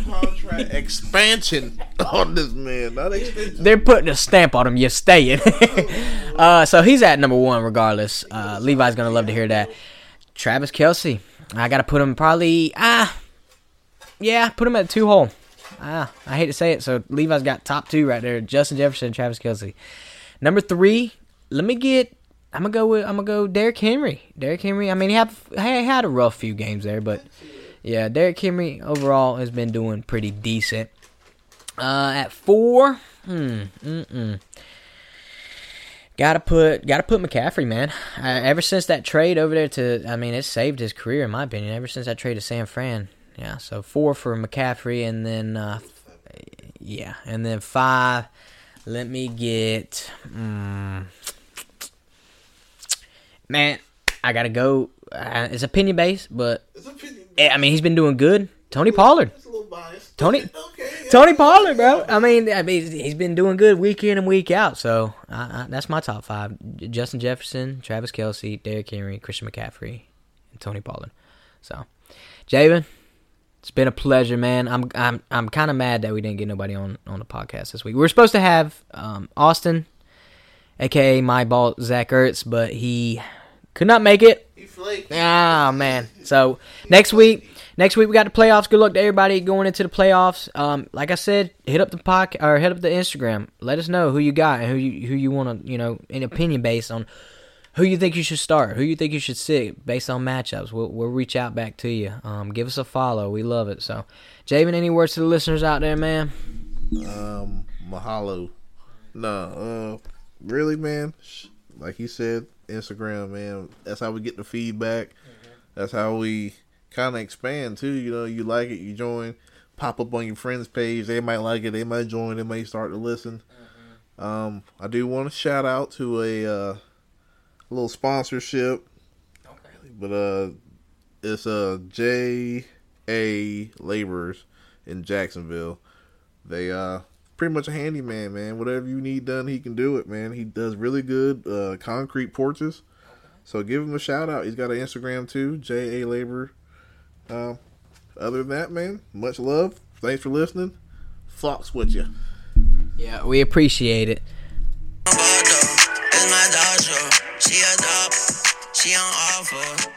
contract expansion on this man, not extension. they're putting a stamp on him. You're staying. uh, so he's at number one, regardless. Uh, Levi's gonna love to hear that. Travis Kelce, I gotta put him probably ah, yeah, put him at two hole. Ah, I hate to say it. So Levi's got top two right there: Justin Jefferson, Travis Kelce. Number three, let me get. I'm gonna go with. I'm gonna go Derrick Henry. Derrick Henry. I mean, he had he had a rough few games there, but yeah, Derrick Henry overall has been doing pretty decent. Uh, at four, hmm, mm-mm. Gotta put, gotta put McCaffrey, man. Ever since that trade over there to, I mean, it saved his career in my opinion. Ever since that trade to San Fran, yeah. So four for McCaffrey, and then, uh, yeah, and then five. Let me get, mm, man. I gotta go. Uh, it's opinion based, but eh, I mean, he's been doing good. Tony Pollard. It's a little biased. Tony- Okay. yeah. Tony Pollard, bro. I mean, I mean, he's been doing good week in and week out. So I, I, that's my top five: Justin Jefferson, Travis Kelce, Derrick Henry, Christian McCaffrey, and Tony Pollard. So, Javin, it's been a pleasure, man. I'm I'm I'm kind of mad that we didn't get nobody on on the podcast this week. We were supposed to have um, Austin, aka my ball Zach Ertz, but he could not make it. He flaked. Ah man. So next week, next week we got the playoffs. Good luck to everybody going into the playoffs. Um, like I said, hit up the podcast or hit up the Instagram. Let us know who you got and who you who you want to you know an opinion based on who you think you should start, who you think you should sit based on matchups. We'll we'll reach out back to you. Um, give us a follow. We love it. So, Javin, any words to the listeners out there, man? Um, mahalo. No, uh, really, man. Like he said, Instagram, man. That's how we get the feedback. That's how we kind of expand too. You know, you like it, you join, pop up on your friends' page. They might like it, they might join, they may start to listen. Um, I do want to shout out to a uh, little sponsorship, Okay. but uh, it's uh J A Laborers in Jacksonville. They uh pretty much a handyman, man. Whatever you need done, he can do it, man. He does really good uh concrete porches. So give him a shout out. He's got an Instagram too, J A Labor. Um, other than that, man, much love. Thanks for listening. Fox with you. Yeah, we appreciate it. It's my dog show. She dog. She on offer.